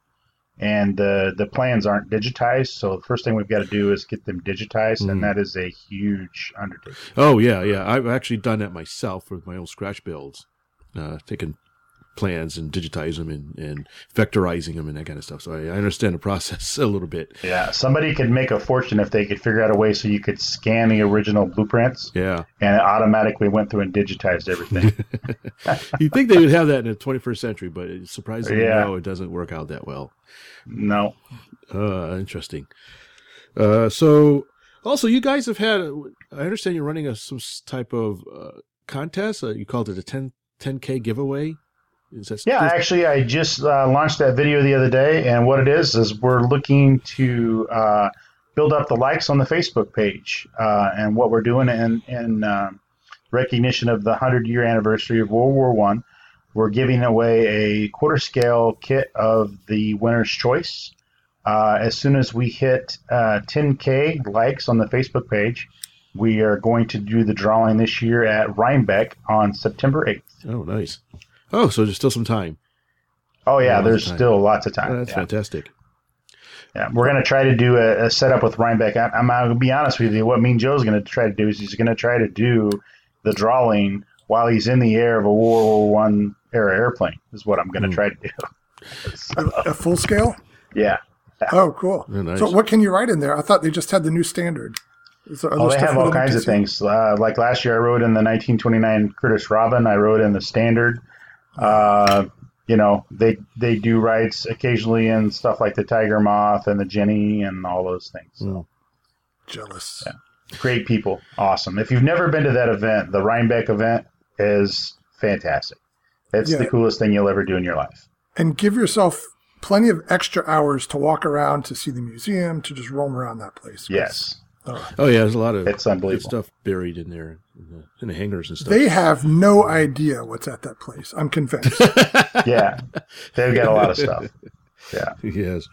and the the plans aren't digitized. So the first thing we've got to do is get them digitized, Mm. and that is a huge undertaking. Oh yeah, yeah. I've actually done that myself with my own scratch builds, uh, taking plans and digitizing them and, and vectorizing them and that kind of stuff. So I, I understand the process a little bit. Yeah, somebody could make a fortune if they could figure out a way so you could scan the original blueprints, Yeah, and it automatically went through and digitized everything. you'd think they would have that in the 21st century, but it's surprisingly Yeah. no, it doesn't work out that well. no, Uh, interesting. Uh, so also you guys have had, I understand you're running a some type of uh, contest. Uh, you called it a 10 10k giveaway. That Yeah, actually, I just uh, launched that video the other day, and what it is is we're looking to uh, build up the likes on the Facebook page, uh, and what we're doing in in uh, recognition of the hundred year anniversary of World War One, we're giving away a quarter scale kit of the winner's choice. Uh, as soon as we hit uh, 10k likes on the Facebook page, we are going to do the drawing this year at Rhinebeck on September 8th. Oh, nice. Oh, so there's still some time. Oh yeah, Lots there's still lots of time. Oh, that's yeah. fantastic. Yeah, we're going to try to do a, a setup with Rhinebeck. I, I'm going to be honest with you. What me and Joe's going to try to do is he's going to try to do the drawing while he's in the air of a World War One era airplane. Is what I'm going to Hmm. try to do. A, a full scale? Yeah. Oh, cool. Nice. So what can you write in there? I thought they just had the new standard. Is there Oh, they have all kinds of things. Uh, like last year, I wrote in the 1929 Curtis Robin. I wrote in the Standard. Uh, you know, they they do rides occasionally in stuff like the Tiger Moth and the Jenny and all those things. So. Mm. Jealous. great people awesome if you've never been to that event the rhinebeck event is fantastic it's Yeah. the coolest thing you'll ever do in your life And give yourself plenty of extra hours to walk around, to see the museum, to just roam around that place. yes Oh yeah, there's a lot of It's good unbelievable. stuff buried in there in the, in the hangars and stuff. They have no idea what's at that place. I'm convinced. yeah they've got a lot of stuff yeah yes.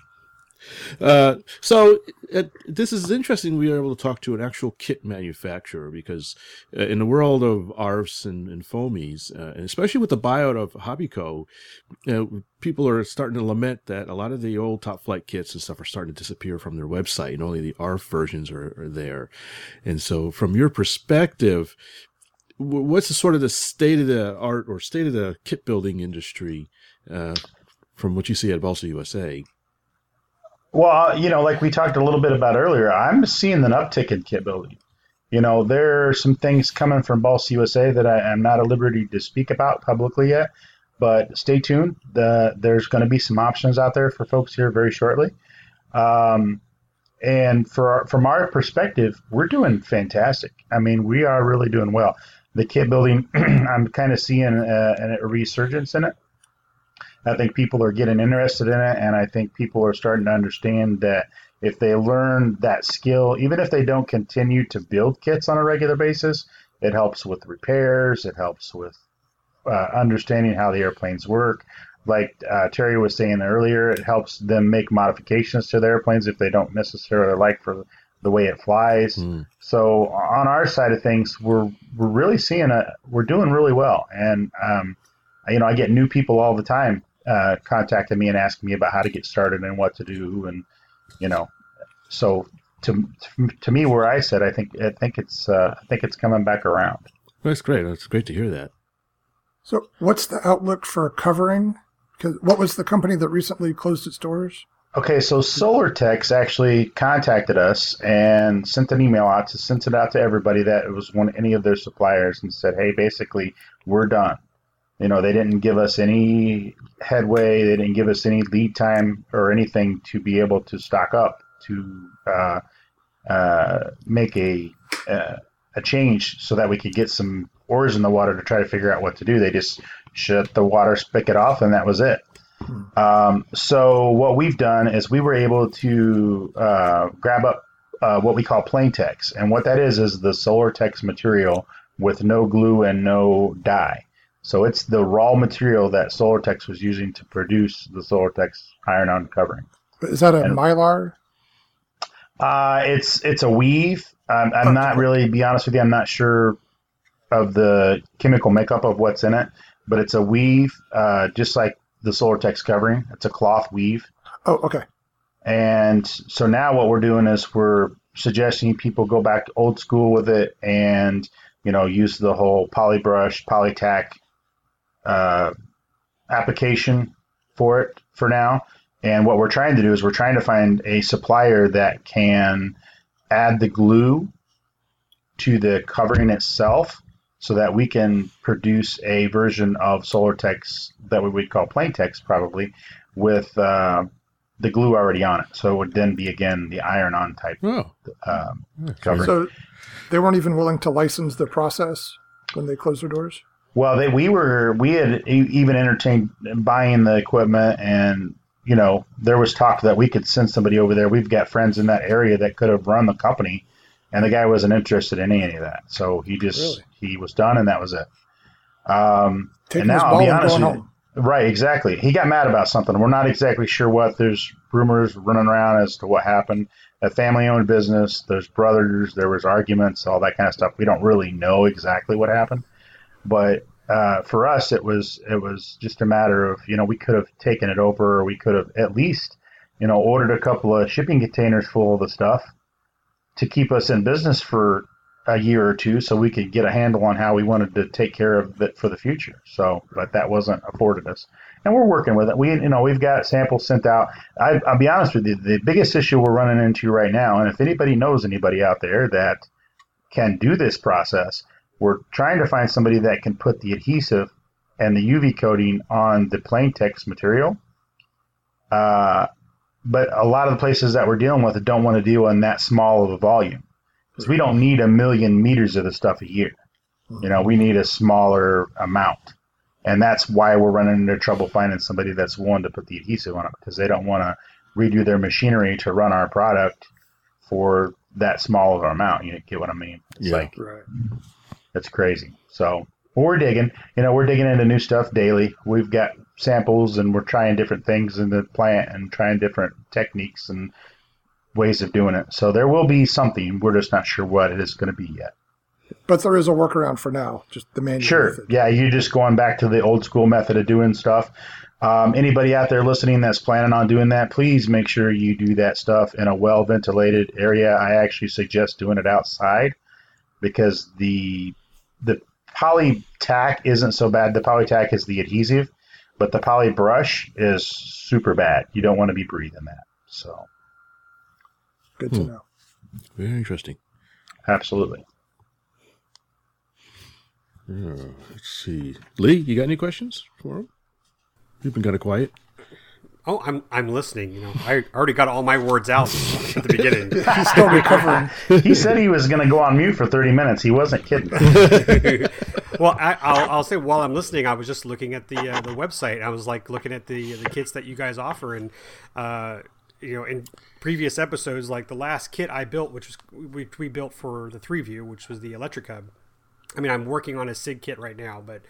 Uh, so uh, this is interesting. We are able to talk to an actual kit manufacturer because uh, in the world of ARFs and, and uh, and especially with the buyout of Hobbico, people are starting to lament that a lot of the old Top Flite kits and stuff are starting to disappear from their website, and only the ARF versions are, are there. And so, from your perspective, what's the sort of the state of the art or state of the kit building industry uh, from what you see at Balsa USA? Well you know like we talked a little bit about earlier i'm seeing an uptick in kit building you know there are some things coming from Balsa USA that I am not at liberty to speak about publicly yet, but stay tuned. The, there's going to be some options out there for folks here very shortly. Um, and for our, from our perspective, we're doing fantastic. I mean, we are really doing well. The kit building, I'm kind of seeing a, a resurgence in it. I think people are getting interested in it, and I think people are starting to understand that if they learn that skill, even if they don't continue to build kits on a regular basis, it helps with repairs. It helps with uh, understanding how the airplanes work. Like uh, Terry was saying earlier, it helps them make modifications to their airplanes if they don't necessarily like for the way it flies. Hmm. So on our side of things, we're we're really seeing a we're doing really well, and um, you know I get new people all the time uh, contacting me and asking me about how to get started and what to do, and you know, so to to me where I said I think I think it's uh, I think it's coming back around. That's great. That's great to hear that. so, what's the outlook for covering? Because what was the company that recently closed its doors? Okay, so SolarTex actually contacted us and sent an email out to sent it out to everybody that it was one any of their suppliers and said, hey, basically we're done. You know, they didn't give us any headway, they didn't give us any lead time or anything to be able to stock up to uh, uh, make a uh, a change so that we could get some oars in the water to try to figure out what to do. They just shut the water spigot off, and that was it. Um, so what we've done is we were able to uh, grab up uh, what we call Plaintex, and what that is is the Solartex material with no glue and no dye. So it's the raw material that Solartex was using to produce the Solartex iron-on covering. Is that a mylar? Uh, it's it's a weave. Um, I'm not really, be honest with you, I'm not sure of the chemical makeup of what's in it, but it's a weave, uh, just like the Solartex covering. It's a cloth weave. Oh, okay. And so now what we're doing is we're suggesting people go back to old school with it and, you know, use the whole polybrush, polytack uh, application for it for now. And what we're trying to do is we're trying to find a supplier that can add the glue to the covering itself so that we can produce a version of SolarTex that we would call Plaintex probably with uh, the glue already on it. So it would then be again the iron on type Oh, um, covering. So they weren't even willing to license the process when they closed their doors? Well, they, we were we had even entertained buying the equipment, and you know there was talk that we could send somebody over there. We've got friends in that area that could have run the company, and the guy wasn't interested in any of that. So he just Really? he was done, and that was it. Um, Taking and now I'll be honest with you. Right, exactly. He got mad about something. We're not exactly sure what. There's rumors running around as to what happened. A family-owned business. There's brothers. There was arguments, all that kind of stuff. We don't really know exactly what happened, but uh, for us, it was it was just a matter of you know we could have taken it over, or we could have at least you know ordered a couple of shipping containers full of the stuff to keep us in business for a year or two so we could get a handle on how we wanted to take care of it for the future. So, but that wasn't afforded us. And we're working with it. We, you know, we've got samples sent out. I, I'll be honest with you, the biggest issue we're running into right now, and if anybody knows anybody out there that can do this process, we're trying to find somebody that can put the adhesive and the UV coating on the Plaintex material. Uh, but a lot of the places that we're dealing with don't want to deal in that small of a volume because we don't need a million meters of the stuff a year. You know, we need a smaller amount, and that's why we're running into trouble finding somebody that's willing to put the adhesive on it because they don't want to redo their machinery to run our product for that small of an amount. You get what I mean? It's Yeah. like Right. That's crazy. So we're digging. You know, we're digging into new stuff daily. We've got samples and we're trying different things in the plant and trying different techniques and ways of doing it. So there will be something. We're just not sure what it is going to be yet. But there is a workaround for now, just the manual Sure. method. Yeah, you're just going back to the old school method of doing stuff. Um, anybody out there listening that's planning on doing that, please make sure you do that stuff in a well ventilated area. I actually suggest doing it outside because the the poly tack isn't so bad. The poly tack is the adhesive, but the poly brush is super bad. You don't want to be breathing that. So Good to Hmm. know. very interesting. absolutely. Yeah, let's see. Lee, you got any questions for him? You've been kind of quiet. Oh, I'm I'm listening. You know, I already got all my words out at the beginning. He's still recovering. He said he was going to go on mute for 30 minutes. He wasn't kidding. well, I, I'll, I'll say while I'm listening, I was just looking at the uh, the website. I was like looking at the the kits that you guys offer, and uh, you know, in previous episodes, like the last kit I built, which was we, we built for the three view, which was the electric hub. I mean, I'm working on a SIG kit right now, but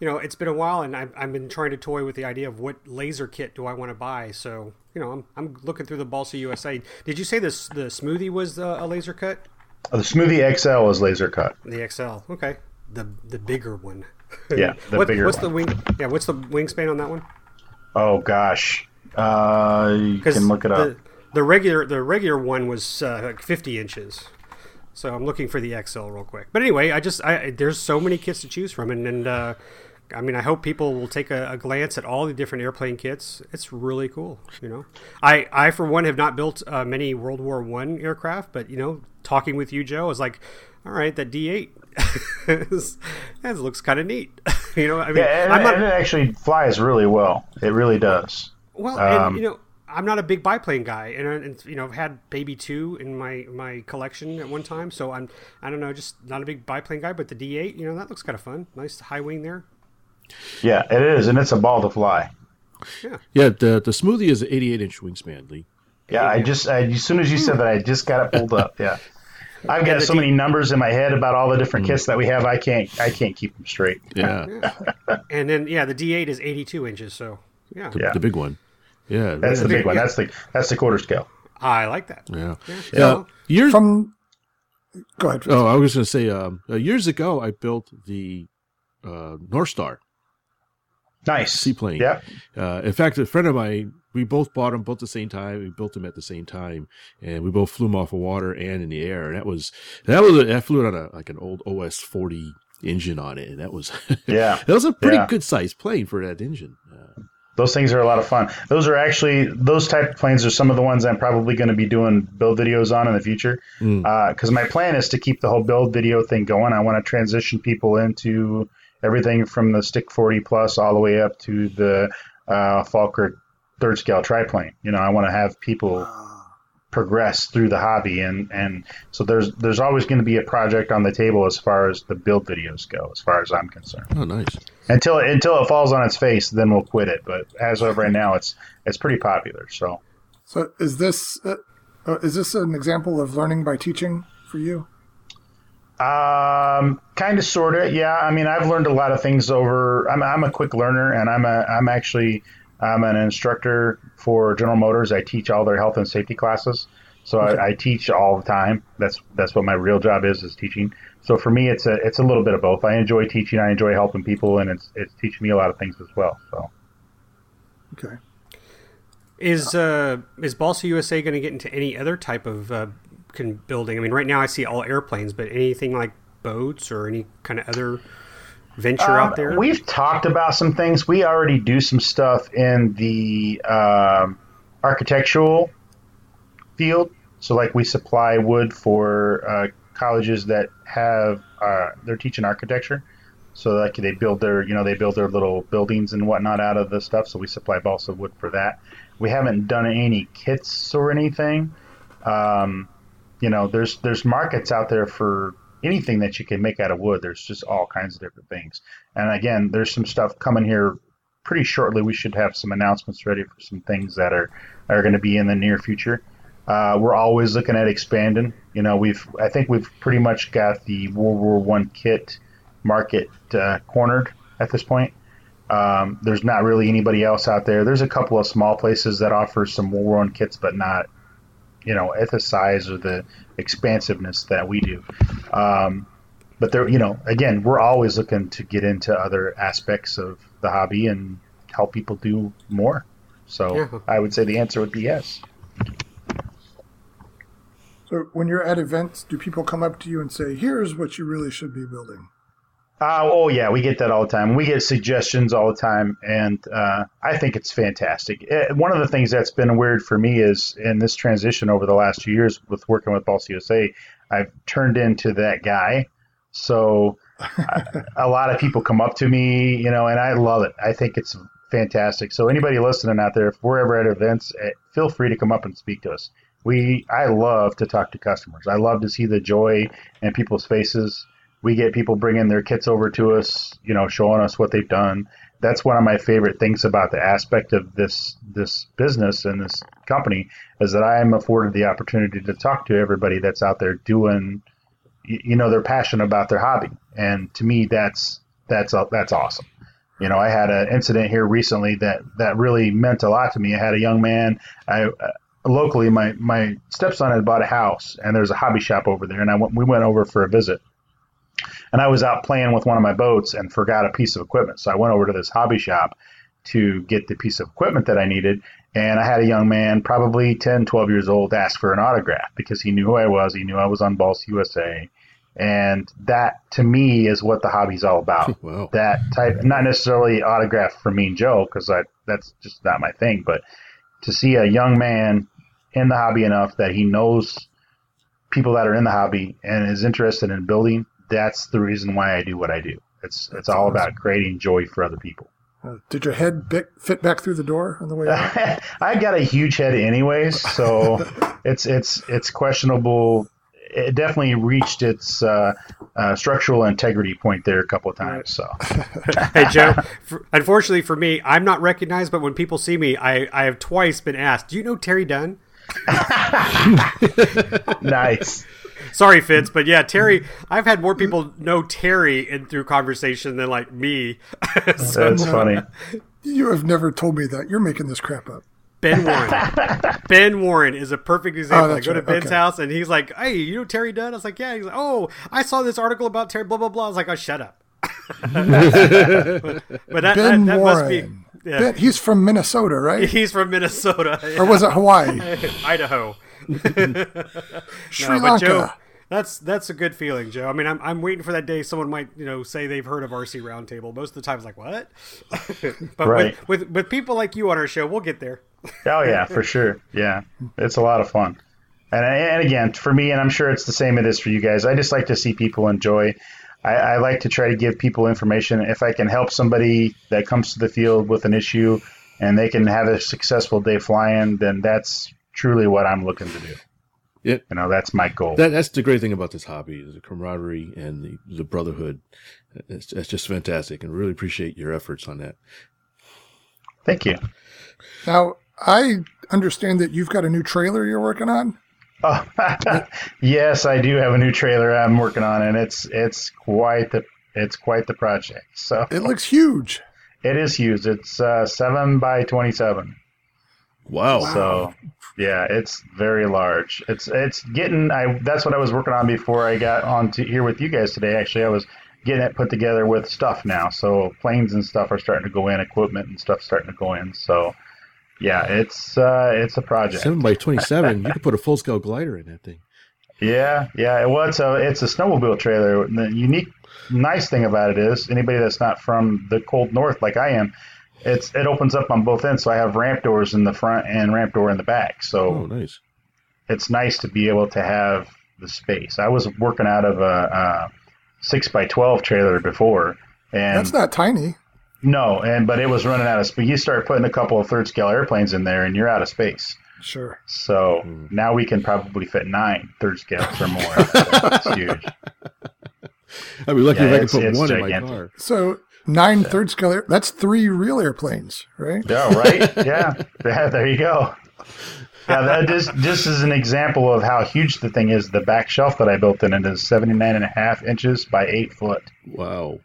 you know, it's been a while, and I've, I've been trying to toy with the idea of what laser kit do I want to buy. So, you know, I'm, I'm looking through the Balsa USA. Did you say this the smoothie was uh, a laser cut? the Smoothie XL is laser cut. The XL, okay, the the bigger one. Yeah, the What- bigger what's one. the wing? Yeah, what's the wingspan on that one? Oh, gosh. Uh, you can look it up. The, the regular the regular one was uh, like 50 inches. So I'm looking for the XL real quick. But anyway, I just I there's so many kits to choose from, and and uh, I mean I hope people will take a, a glance at all the different airplane kits. It's really cool, you know. I I for one have not built uh, many World War One aircraft, but you know, talking with you, Joe, is like, all right, that D8 that looks kind of neat. you know, I mean, Yeah, and, not, and it actually flies really well. It really does. Well, Um, and you know, I'm not a big biplane guy, and, uh, and you know, I've had Baby Two in my my collection at one time, so I'm I don't know, just not a big biplane guy. But the D8, you know, that looks kind of fun. Nice high wing there. Yeah, it is, and it's a ball to fly. Yeah, yeah. the the smoothie is an 88 inch wingspan, Lee. Yeah, I just I, as soon as you said that, I just got it pulled up. Yeah, I've got so many numbers in my head about all the different kits that we have. I can't I can't keep them straight. Yeah, And then yeah, the D8 is 82 inches. So yeah, the, Yeah. the big one. Yeah, That's the big one. That's the that's the quarter scale. I like that. Yeah. Yeah. Uh, years. From go ahead. oh, I was going to say. Um, uh, years ago, I built the uh, North Star Nice seaplane. Yep. Uh, in fact, a friend of mine, we both bought them both at the same time. We built them at the same time, and we both flew them off of water and in the air. And that was that was that flew it on a like an old OS forty engine on it, and that was Yeah. that was a pretty Yeah. good sized plane for that engine. Uh, Those things are a lot of fun. Those are actually those type of planes are some of the ones I'm probably going to be doing build videos on in the future. Mm. Because my plan is to keep the whole build video thing going. I want to transition people into everything from the Stick 40 Plus all the way up to the uh, Fokker third scale triplane. You know, I want to have people progress through the hobby, and and so there's there's always going to be a project on the table as far as the build videos go, as far as I'm concerned oh, nice. until until it falls on its face, then we'll quit it. But as of right now, it's it's pretty popular. So So is this uh, uh, is this an example of learning by teaching for you? um, kind of, sort of, yeah. I mean, I've learned a lot of things over. I'm I'm a quick learner, and I'm a I'm actually I'm an instructor for General Motors. I teach all their health and safety classes. So I, I teach all the time. That's that's what my real job is is teaching. So for me, it's a it's a little bit of both. I enjoy teaching. I enjoy helping people, and it's it's teaching me a lot of things as well. So. Okay. Is uh is Balsa USA going to get into any other type of uh, building? I mean, right now I see all airplanes, but anything like boats or any kind of other venture Um, out there? We've talked about some things. We already do some stuff in the um, architectural field. So, like, we supply wood for uh, colleges that have uh, they're teaching architecture. So, like, they build their you know they build their little buildings and whatnot out of the stuff. So, we supply balsa wood for that. We haven't done any kits or anything. Um, you know, there's there's markets out there for anything that you can make out of wood. There's just all kinds of different things. And again, there's some stuff coming here pretty shortly. We should have some announcements ready for some things that are are going to be in the near future. Uh, we're always looking at expanding. You know, we've I think we've pretty much got the World War One kit market uh, cornered at this point. Um, there's not really anybody else out there. There's a couple of small places that offer some World War One kits, but not you know at the size or the expansiveness that we do. Um, but there, you know, again, we're always looking to get into other aspects of the hobby and help people do more. So Yeah. I would say the answer would be yes. So when you're at events, do people come up to you and say, "Here's what you really should be building"? Uh, oh yeah, we get that all the time. We get suggestions all the time, and uh, I think it's fantastic. Eh, one of the things that's been weird for me is in this transition over the last two years with working with Balsa USA, I've turned into that guy. So I, a lot of people come up to me, you know, and I love it. I think it's fantastic. So anybody listening out there, if we're ever at events, eh, feel free to come up and speak to us. We I love to talk to customers. I love to see the joy in people's faces we get people bringing their kits over to us, you know, showing us what they've done. That's one of my favorite things about the aspect of this this business and this company is that I am afforded the opportunity to talk to everybody that's out there doing, you know, they're passionate about their hobby, and to me, that's that's that's awesome. You know, I had an incident here recently that that really meant a lot to me. I had a young man, I. Uh, Locally, my, my stepson had bought a house, and there's a hobby shop over there, and I went, we went over for a visit and I was out playing with one of my boats and forgot a piece of equipment. So I went over to this hobby shop to get the piece of equipment that I needed. And I had a young man, probably 10, 12 years old, ask for an autograph because he knew who I was. He knew I was on Balsa USA. And that, to me, is what the hobby's all about. Wow. That type, not necessarily autograph for me and Joe, because that's just not my thing, but to see a young man in the hobby enough that he knows people that are in the hobby and is interested in building that's the reason why I do what I do. It's it's all about creating joy for other people. Uh, did your head bi- fit back through the door on the way out? I got a huge head anyways, so it's it's it's questionable. It definitely reached its uh, uh, structural integrity point there a couple of times. So hey Joe, for, unfortunately for me, I'm not recognized, but when people see me, I, I have twice been asked, "Do you know Terry Dunn?" nice. Sorry, Fitz, but yeah, Terry. I've had more people know Terry in through conversation than like me. so, That's funny. You have never told me that. You're making this crap up. Ben Warren. ben Warren is a perfect oh, example. I that's go to. Ben's Okay. house and he's like, "Hey, you know Terry Dunn?" I was like, "Yeah." He's like, "Oh, I saw this article about Terry." Blah blah blah. I was like, "Oh, shut up." but, but that, Ben that, that Warren. must be. Yeah. Ben, he's from Minnesota, right? He's from Minnesota, Or was it Hawaii? Idaho. Sri No, but Joe, Lanka. That's that's a good feeling, Joe. I mean, I'm, I'm waiting for that day someone might you know say they've heard of RC Roundtable. Most of the time, it's like what? but Right. with, with with people like you on our show, we'll get there. Oh yeah, for sure. Yeah, it's a lot of fun. And and again, for me, and I'm sure it's the same it is for you guys. I just like to see people enjoy. I, I like to try to give people information. If I can help somebody that comes to the field with an issue, and they can have a successful day flying, then that's truly what I'm looking to do. Yeah. You know, that's my goal. That, that's the great thing about this hobby, the camaraderie and the, the brotherhood. It's, it's just fantastic, and really appreciate your efforts on that. Thank you. Now, I understand that you've got a new trailer you're working on. Oh, yes, I do have a new trailer I'm working on, and it's it's quite the it's quite the project. So It looks huge. it is huge. It's uh, seven by twenty-seven. Wow. So yeah, it's very large. It's it's getting. I that's what I was working on before I got on to here with you guys today. Actually, I was getting it put together with stuff now. So planes and stuff are starting to go in, equipment and stuff starting to go in. So yeah, it's uh, it's a project. Seven by twenty-seven. you could put a full-scale glider in that thing. Yeah, yeah. Well, it's a it's a snowmobile trailer. The unique, nice thing about it is anybody that's not from the cold north like I am, it's it opens up on both ends. So I have ramp doors in the front and ramp door in the back. So Oh, nice. it's nice to be able to have the space. I was working out of a, a six by twelve trailer before, and That's not tiny. no, and but it was running out of space. You start putting a couple of third scale airplanes in there, and you're out of space. Sure. So hmm. now we can probably fit nine third scales or more. That's huge. I'd be lucky Yeah, if I could put it's one in my car. So nine third scale. Air, that's three real airplanes, right? Yeah, right? Yeah. yeah, there you go. Yeah, that just just is an example of how huge the thing is. The back shelf that I built in it is 79 and a half inches by eight foot. Wow.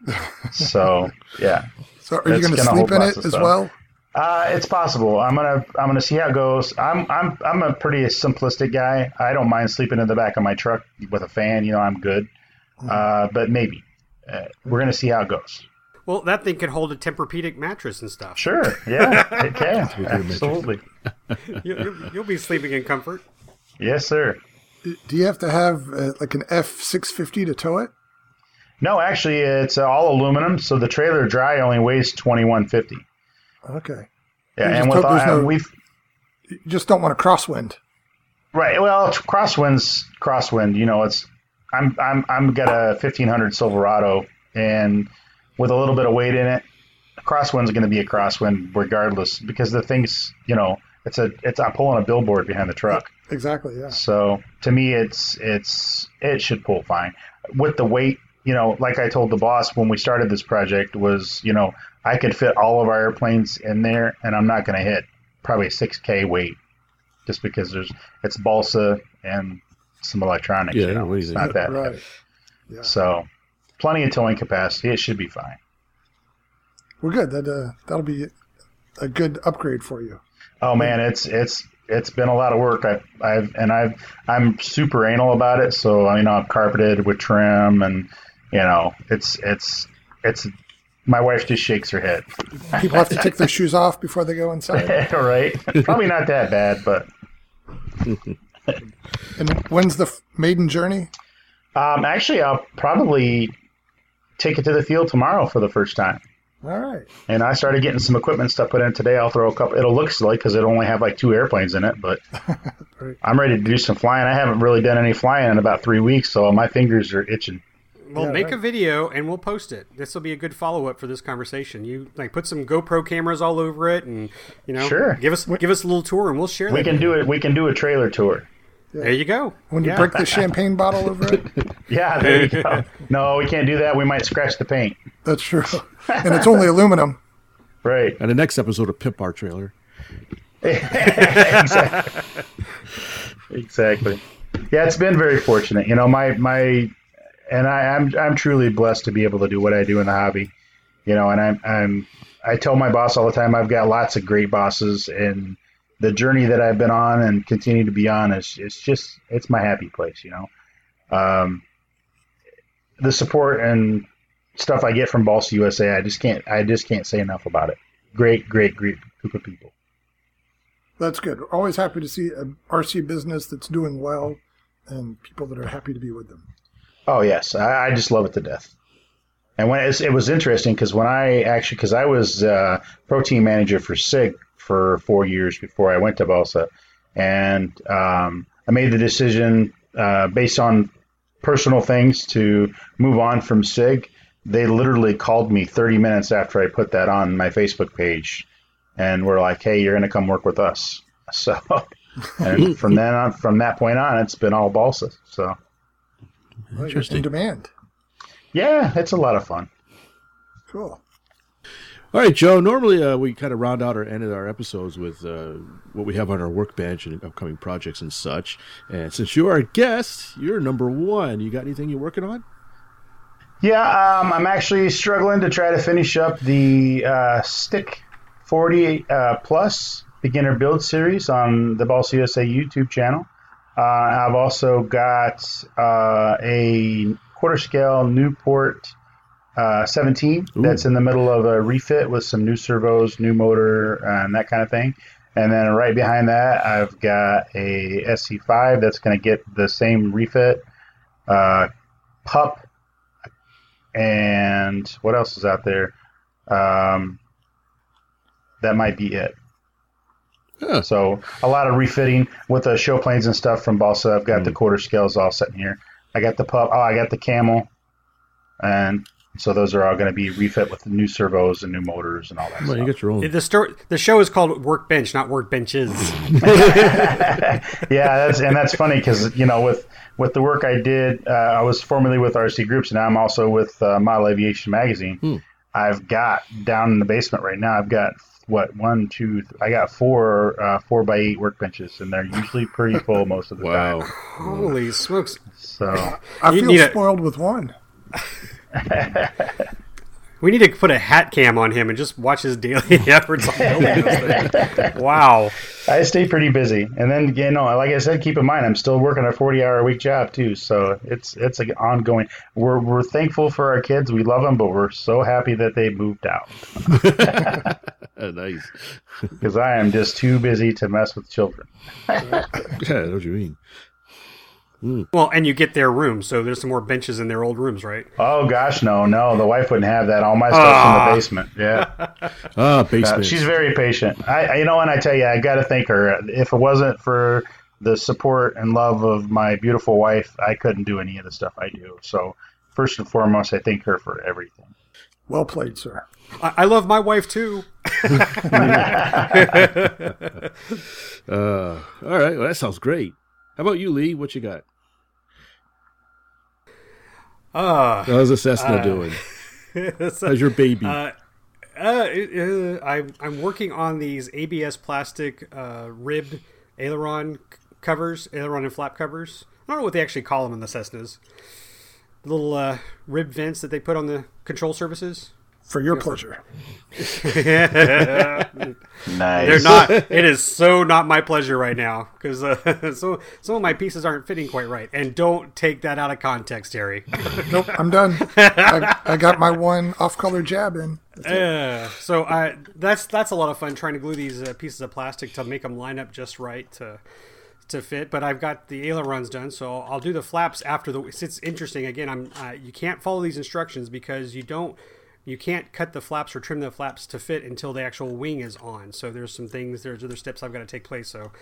So yeah, So are you going to sleep in it as stuff. well? uh, it's possible. I'm gonna I'm gonna see how it goes. I'm I'm I'm a pretty simplistic guy. I don't mind sleeping in the back of my truck with a fan. You know, I'm good. Uh, but maybe uh, we're gonna see how it goes. Well, that thing can hold a Tempur-Pedic mattress and stuff. Sure. Yeah, it can. Absolutely. You, you'll, you'll be sleeping in comfort. Yes, sir. Do you have to have uh, like an F six fifty to tow it? No, actually, it's all aluminum, so the trailer dry only weighs twenty one fifty. Okay. Yeah, You and with all, no- we've You just don't want a crosswind. right. Well, crosswinds, crosswind. You know, it's I'm I'm I'm got a fifteen hundred Silverado, and with a little bit of weight in it, a crosswind's going to be a crosswind regardless because the thing's you know it's a it's I'm pulling a billboard behind the truck. Exactly. Yeah. So to me, it's it's it should pull fine with the weight. You know, like I told the boss when we started this project, was you know I could fit all of our airplanes in there, and I'm not going to hit probably a six k weight, just because there's it's balsa and some electronics. Yeah, you know, what do you it's not that. Right. heavy. So plenty of towing capacity. It should be fine. Well, good. That uh, that'll be a good upgrade for you. Oh man, it's it's it's been a lot of work. I've I've and I've I'm super anal about it. So you know I've carpeted with trim, and you know it's it's it's. My wife just shakes her head. People have to take their shoes off before they go inside. right? Probably not that bad, but And when's the maiden journey? um, actually, I'll probably take it to the field tomorrow for the first time. All right. And I started getting some equipment stuff put in today. I'll throw a couple. It'll look silly because it only have like two airplanes in it, but Right. I'm ready to do some flying. I haven't really done any flying in about three weeks, so my fingers are itching. Well, Yeah, make right. a video and we'll post it. This will be a good follow up for this conversation. You like put some GoPro cameras all over it, and you know, Sure. give us give us a little tour, and we'll share. We that. can do it. We can do a trailer tour. There you go. When you Yeah. break the champagne bottle over it? Yeah, there you go. No, we can't do that. We might scratch the paint. That's true. And it's only aluminum. Right. And the next episode of Pimp Bar Trailer. exactly. exactly. Yeah, it's been very fortunate. You know, my my, and I, I'm I'm truly blessed to be able to do what I do in the hobby. You know, and I'm I'm I tell my boss all the time I've got lots of great bosses, and the journey that I've been on and continue to be on is it's just it's my happy place. You know, um, the support and stuff I get from Balsa USA, I just can't I just can't say enough about it. Great, great, great group of people. That's good. We're always happy to see a RC business that's doing well and people that are happy to be with them. Oh yes, I, I just love it to death. And when it's, it was interesting because when I actually because I was uh, pro team manager for SIG for four years before I went to Balsa, and um, I made the decision uh, based on personal things to move on from SIG. They literally called me 30 minutes after I put that on my Facebook page, and were like, "Hey, you're going to come work with us." So, and from then on, from that point on, it's been all Balsa. So. Well, Interesting. In demand. Yeah, it's a lot of fun. Cool. All right, Joe. Normally, uh, we kind of round out our end of our episodes with uh, what we have on our workbench and upcoming projects and such. And since you are a guest, you're number one. You got anything you're working on? Yeah, um, I'm actually struggling to try to finish up the uh, Stick 40 uh, Plus beginner build series on the Balsa USA YouTube channel. Uh, I've also got uh, a quarter scale Nieuport uh, 17 that's in the middle of a refit with some new servos, new motor, and that kind of thing. And then right behind that, I've got a SE5 that's going to get the same refit, uh, pup, and what else is out there? Um, that might be it. Huh. So a lot of refitting with the show planes and stuff from Balsa. I've got the quarter scales all set in here. I got the pup. Oh, I got the camel, and so those are all going to be refit with the new servos and new motors and all that Well, you stuff. got your own. The story, the show is called Workbench, not Workbenches. yeah, that's and that's funny because you know with with the work I did, uh, I was formerly with RC Groups, and now I'm also with uh, Model Aviation Magazine. I've got down in the basement right now. I've got what one, two, th- I got four uh, four by eight workbenches, and they're usually pretty full most of the Wow. time. Holy smokes! So I feel need a- spoiled with one. We need to put a hat cam on him and just watch his daily efforts on building those things. Wow. I stay pretty busy, and then you know, like I said, keep in mind I'm still working a 40 hour a week job too, so it's it's an ongoing. We're we're thankful for our kids, we love them, but we're so happy that they moved out nice. because I am just too busy to mess with children. Yeah, I know what you mean. Well, and you get their room, so there's some more benches in their old rooms, right? Oh gosh, no, no, the wife wouldn't have that. All my stuff's Ah. in the basement. Yeah, Ah, Uh, basement. she's very patient. I, I, you know, and I tell you, I got to thank her. If it wasn't for the support and love of my beautiful wife, I couldn't do any of the stuff I do. So first and foremost, I thank her for everything. Well played, sir. I, I love my wife too. Uh, all right. Well, that sounds great. How about you, Lee? What you got? Uh, How's the Cessna doing? How's your baby? uh, uh, uh, I'm, I'm working on these ABS plastic uh, ribbed aileron covers, aileron and flap covers. I don't know what they actually call them in the Cessnas. Little uh, rib vents that they put on the control surfaces. For your pleasure. Nice. They're not. It is so not my pleasure right now because uh, so some of my pieces aren't fitting quite right. And don't take that out of context, Harry. Nope, I'm done. I, I got my one off-color jab in. Uh, so I that's that's a lot of fun trying to glue these uh, pieces of plastic to make them line up just right to to fit. But I've got the ailerons done, so I'll do the flaps after the. It's interesting. Again, I'm uh, you can't follow these instructions because you don't. You can't cut the flaps or trim the flaps to fit until the actual wing is on. So there's some things, there's other steps I've got to take place. So,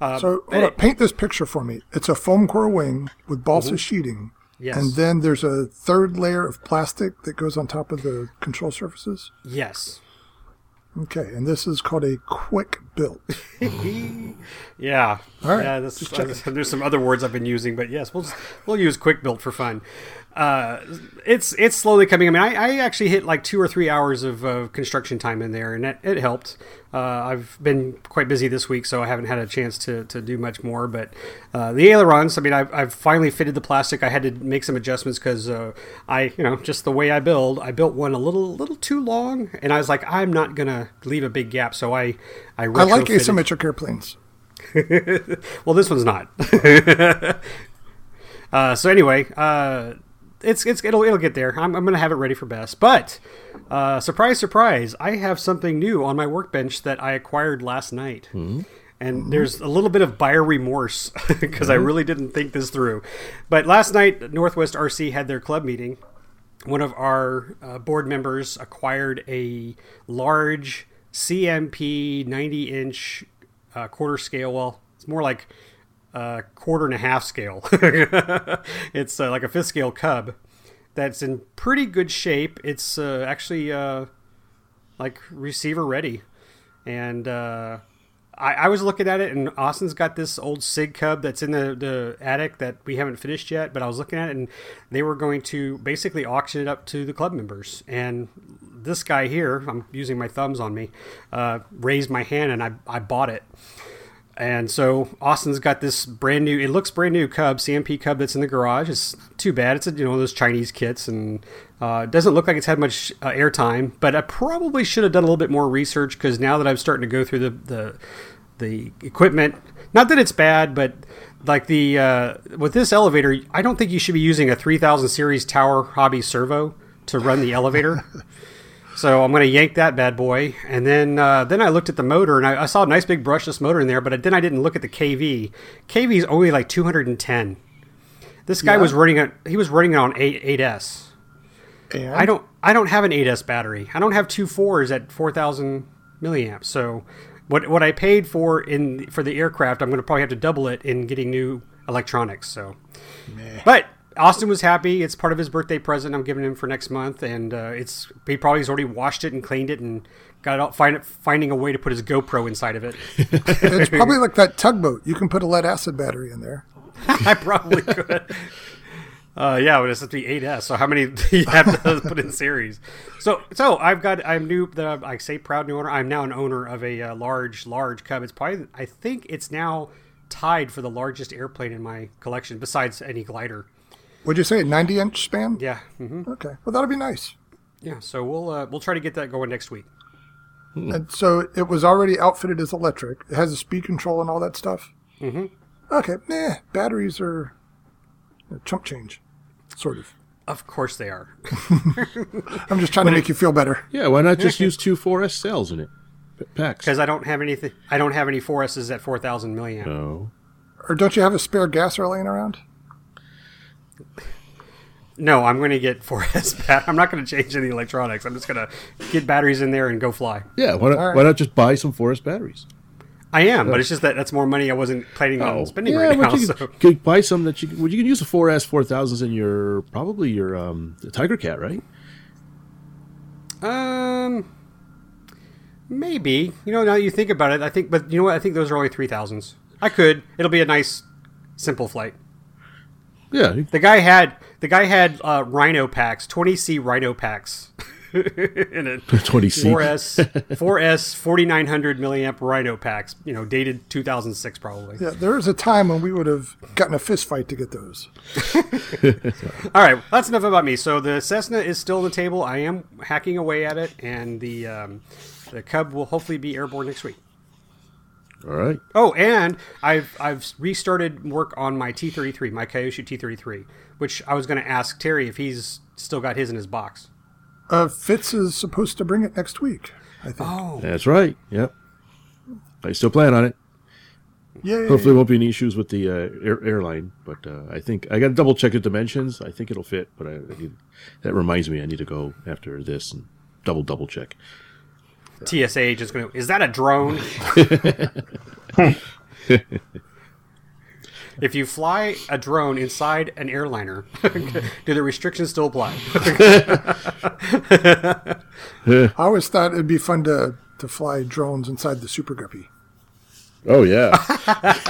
uh, So hold up, paint this picture for me. It's a foam core wing with balsa sheeting. Mm-hmm. Yes. And then there's a third layer of plastic that goes on top of the control surfaces. yes, Okay, and this is called a quick build. Yeah. All right, Yeah, just checking. there's some other words I've been using, but yes, we'll just, we'll use quick built for fun. Uh, it's it's slowly coming. I mean, I, I actually hit like two or three hours of uh, construction time in there, and it, it helped. Uh, I've been quite busy this week, so I haven't had a chance to, to do much more. But uh, the ailerons, I mean, I've, I've finally fitted the plastic. I had to make some adjustments because uh, I, you know, just the way I build, I built one a little little too long, and I was like, I'm not gonna leave a big gap, so I I, I like asymmetric airplanes. well, this one's not. uh, so anyway, uh, it's it's it'll it'll get there. I'm, I'm gonna have it ready for best. But uh, surprise, surprise, I have something new on my workbench that I acquired last night. And there's a little bit of buyer remorse because I really didn't think this through. But last night, Northwest RC had their club meeting. One of our uh, board members acquired a large CMP 90 inch uh, quarter scale. Well, it's more like a quarter and a half scale. it's uh, like a fifth scale cub that's in pretty good shape. It's uh, actually uh, like receiver ready. And uh, I, I was looking at it, and Austin's got this old Sig Cub that's in the, the attic that we haven't finished yet. But I was looking at it, and they were going to basically auction it up to the club members. And this guy here, I'm using my thumbs on me, uh, raised my hand, and I, I bought it. And so Austin's got this brand new. It looks brand new Cub CMP Cub that's in the garage. It's too bad. It's a, you know those Chinese kits, and uh, doesn't look like it's had much uh, airtime. But I probably should have done a little bit more research because now that I'm starting to go through the the, the equipment, not that it's bad, but like the uh, with this elevator, I don't think you should be using a 3000 series Tower Hobby servo to run the elevator. So I'm going to yank that bad boy, and then uh, then I looked at the motor, and I, I saw a nice big brushless motor in there, but then I didn't look at the KV. KV is only like 210. This guy Yeah. was running it. He was running it on 8 8s. And I don't I don't have an 8s battery. I don't have two fours at 4,000 milliamps. So what what I paid for in for the aircraft, I'm going to probably have to double it in getting new electronics. So, but Austin was happy. It's part of his birthday present. I'm giving him for next month, and uh, it's he probably has already washed it and cleaned it and got it out, find, finding a way to put his GoPro inside of it. it's probably like that tugboat. You can put a lead acid battery in there. I probably could. Uh, yeah, but it's to be 8S. So how many do you have to put in series? So, so I've got. I'm new. The I say proud new owner. I'm now an owner of a uh, large, large Cub. It's probably. I think it's now tied for the largest airplane in my collection, besides any glider. Would you say 90 inch span? Yeah. hmm Okay. Well, that'll be nice. Yeah. So we'll uh, we'll try to get that going next week. And so it was already outfitted as electric. It has a speed control and all that stuff. Mm-hmm. Okay. Nah, batteries are a chump change, sort of. Of course they are. I'm just trying to make you feel better. Yeah, why not just use two 4S cells in it? Packs. Because I don't have anything. I don't have any 4Ss at 4,000 milliamp. No. Or don't you have a spare gasser laying around? No, I'm going to get 4S. Bat- I'm not going to change any electronics. I'm just going to get batteries in there and go fly. Yeah, why not, All right. why not just buy some 4S batteries? I am, but it's just that that's more money I wasn't planning on spending Oh. yeah, right now. you So. can, can buy some that you can, well, you can use the 4S 4000s in your probably your um Tiger Cat, right? Um, maybe. You know, now that you think about it, I think, but you know what? I think those are only three thousands. I could. It'll be a nice, simple flight. Yeah, you- The guy had the guy had uh, Rhino packs, twenty C Rhino packs. in it. 20C. 4S, 4S, 4900 milliamp Rhino packs. You know, dated 2006 probably. Yeah, there was a time when we would have gotten a fist fight to get those. All right, that's enough about me. So the Cessna is still on the table. I am hacking away at it, and the um, the Cub will hopefully be airborne next week. All right. Oh, and I've I've restarted work on my T33, my Kyosho T33, which I was going to ask Terry if he's still got his in his box. Uh, Fitz is supposed to bring it next week, I think. Oh, That's right. Yep. I still plan on it. Yay! Hopefully, there won't be any issues with the uh, air, airline, but uh, I think I got to double check the dimensions. I think it'll fit, but I, I need, that reminds me, I need to go after this and double double check. TSA agent's going to. Is that a drone? if you fly a drone inside an airliner, do the restrictions still apply? I always thought it'd be fun to, to fly drones inside the Super Guppy. Oh yeah,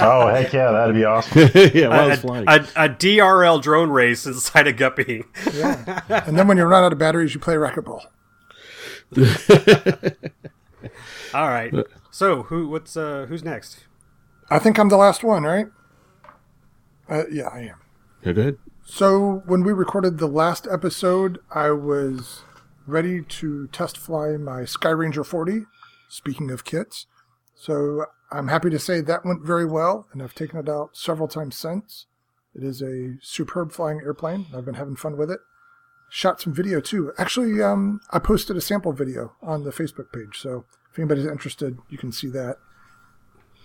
Oh heck yeah, that'd be awesome. yeah. While a, it's flying. a, a DRL drone race inside a guppy. Yeah. and then when you run out of batteries, you play racquetball. All right. So who? What's uh? Who's next? I think I'm the last one, right? Uh, yeah, I am. yeah, go ahead. So when we recorded the last episode, I was ready to test fly my Sky Ranger 40. Speaking of kits, so I'm happy to say that went very well, and I've taken it out several times since. It is a superb flying airplane. I've been having fun with it. Shot some video too. Actually, um, I posted a sample video on the Facebook page, so if anybody's interested, you can see that.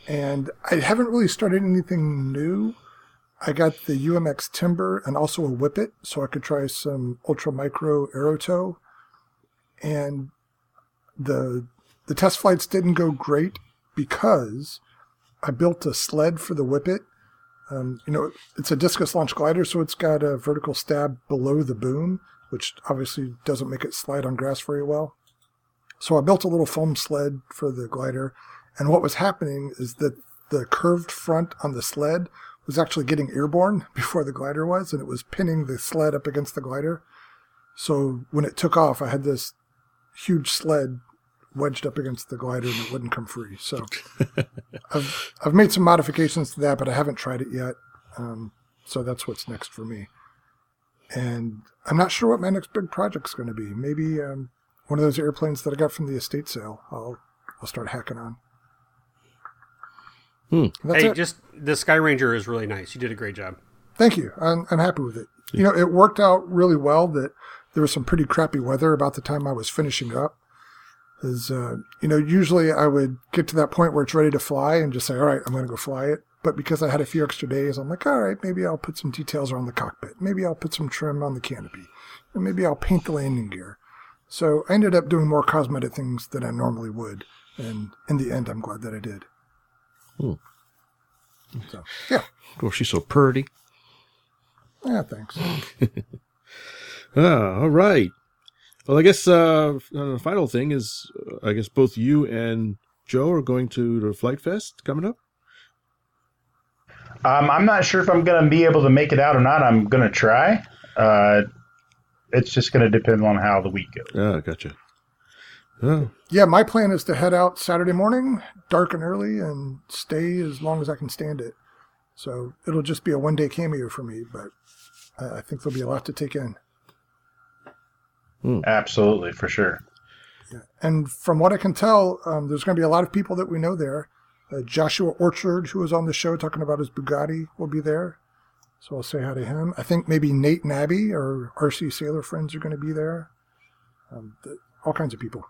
And I haven't really started anything new. I got the UMX Timber and also a Whippet, so I could try some ultra micro aerotow. And the the test flights didn't go great because I built a sled for the Whippet. Um, you know, it's a discus launch glider, so it's got a vertical stab below the boom, which obviously doesn't make it slide on grass very well. So I built a little foam sled for the glider, and what was happening is that the curved front on the sled was actually getting airborne before the glider was, and it was pinning the sled up against the glider. So when it took off, I had this huge sled wedged up against the glider and it wouldn't come free. So I've I've made some modifications to that, but I haven't tried it yet. Um, so that's what's next for me. And I'm not sure what my next big project's going to be. Maybe um, one of those airplanes that I got from the estate sale. I'll I'll start hacking on. Hmm. Hey, it. just the Sky Ranger is really nice. You did a great job. Thank you. I'm, I'm happy with it. You know, it worked out really well that there was some pretty crappy weather about the time I was finishing up. Is uh, you know, usually I would get to that point where it's ready to fly and just say, all right, I'm going to go fly it. But because I had a few extra days, I'm like, all right, maybe I'll put some details around the cockpit. Maybe I'll put some trim on the canopy. And maybe I'll paint the landing gear. So I ended up doing more cosmetic things than I normally would. And in the end, I'm glad that I did. Hmm. So, yeah. Oh, she's so pretty. Yeah, thanks. Ah, all right. Well, I guess uh, the final thing is, uh, I guess both you and Joe are going to the FliteFest coming up. Um, I'm not sure if I'm going to be able to make it out or not. I'm going to try. Uh, it's just going to depend on how the week goes. Ah, gotcha. Oh, Yeah, my plan is to head out Saturday morning, dark and early, and stay as long as I can stand it. So it'll just be a one day cameo for me, but I I think there'll be a lot to take in. Absolutely, for sure. And from what I can tell, um, there's going to be a lot of people that we know there. Uh, Joshua Orchard, who was on the show talking about his Bugatti, will be there. So I'll say hi to him. I think maybe Nate and Abby or RC Sailor friends are going to be there. Um, th- all kinds of people.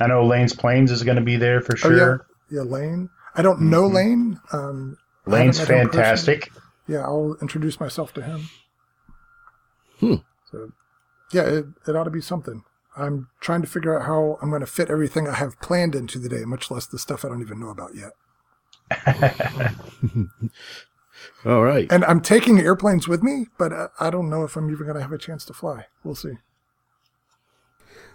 I know Lane's Planes is going to be there for Oh, sure. yeah. Yeah, Lane. I don't know Lane. Um, Lane's haven't met him personally. fantastic. yeah, I'll introduce myself to him. Hmm. So, yeah, it, it ought to be something. I'm trying to figure out how I'm going to fit everything I have planned into the day, much less the stuff I don't even know about yet. all right. And I'm taking airplanes with me, but I, I don't know if I'm even going to have a chance to fly. We'll see.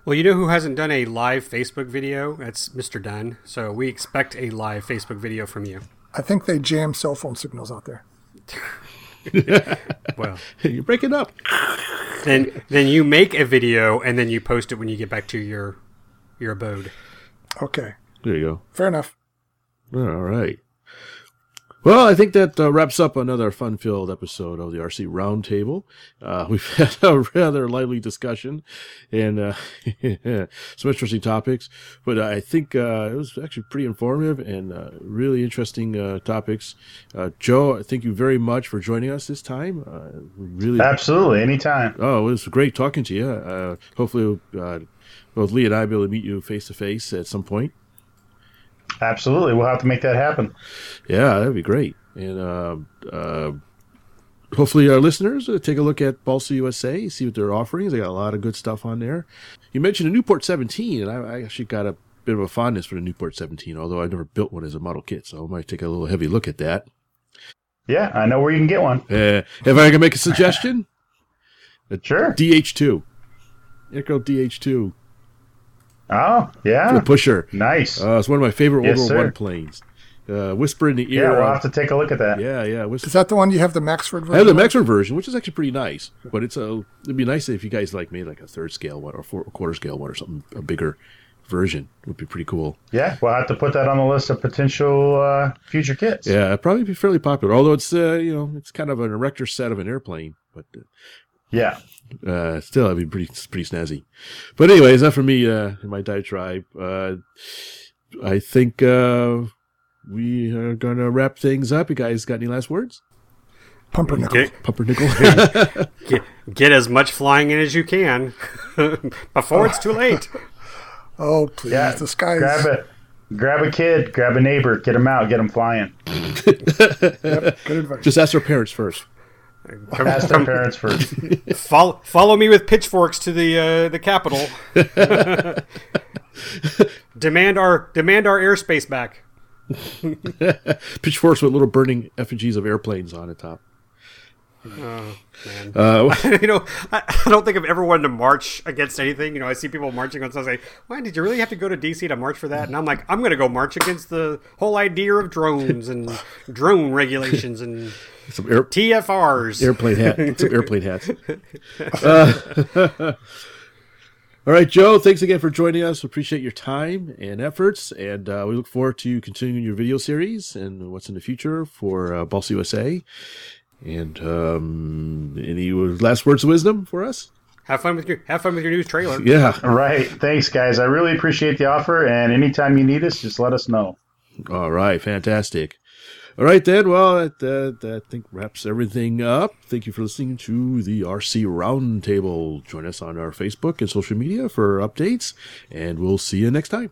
Well, you know who hasn't done a live Facebook video? That's Mr. Dunn. So we expect a live Facebook video from you. I think they jam cell phone signals out there. Well, You break it up. then then you make a video and then you post it when you get back to your your abode. Okay, There you go. fair enough. All right. Well, I think that uh, wraps up another fun-filled episode of the RC Roundtable. Uh, we've had a rather lively discussion and uh, some interesting topics, but I think uh, it was actually pretty informative and uh, really interesting uh, topics. Uh, Joe, thank you very much for joining us this time. Uh, really, Absolutely, anytime. Oh, it was great talking to you. Uh, hopefully, uh, both Lee and I will be able to meet you face to face at some point. Absolutely, we'll have to make that happen. Yeah, that'd be great. And uh, uh, hopefully, our listeners uh, take a look at Balsa USA, see what they're offering. They got a lot of good stuff on there. You mentioned a Nieuport 17, and I, I actually got a bit of a fondness for the Nieuport 17, although I've never built one as a model kit, so I might take a little heavy look at that. Yeah, I know where you can get one. Uh, if I can make a suggestion, Sure. DH2. Airco DH2, Oh, the yeah. pusher. Nice. Uh, it's one of my favorite Yes, World War sir. One planes. Uh, whisper in the ear. Yeah, we'll have to take a look at that. yeah, yeah. Whisper. Is that the one you have the Maxford version? I have the of? Maxford version, which is actually pretty nice. But it's a. It'd be nice if you guys like made like a third scale one or four, a quarter scale one or something. A bigger version would be pretty cool. Yeah, we'll have to put that on the list of potential uh, future kits. Yeah, it'd probably be fairly popular. Although it's uh, you know it's kind of an erector set of an airplane, but Yeah. uh, still I'd be pretty pretty snazzy. But anyways, that for me uh, in my diatribe. Uh, I think uh, we are gonna wrap things up. You guys got any last words? Pumpernickel. Get, Pumpernickel. get, get as much flying in as you can before it's too late. Oh, please. Yeah. The skies. Grab a grab a kid, grab a neighbor, get them out, get them flying. Good advice. Just ask their parents first. Come, Ask their parents first. follow, follow me with pitchforks to the uh, the Capitol. demand our demand our airspace back. Pitchforks with little burning effigies of airplanes on the top. Oh, man. Uh, you know, I, I don't think I've ever wanted to march against anything. You know, I see people marching on something. Why did you really have to go to DC to march for that? And I'm like, I'm going to go march against the whole idea of drones and drone regulations and some air, TFRs. airplane hat, some airplane hats. Uh, all right, Joe. Thanks again for joining us. We appreciate your time and efforts, and uh, we look forward to continuing your video series and what's in the future for uh, Balsa USA. And um, any last words of wisdom for us? have fun with your have fun with your new trailer. Yeah. All right. Thanks, guys. I really appreciate the offer. And anytime you need us, just let us know. All right, fantastic. All right, then. Well, that, that, that I think wraps everything up. Thank you for listening to the RC Roundtable. Join us on our Facebook and social media for updates, and we'll see you next time.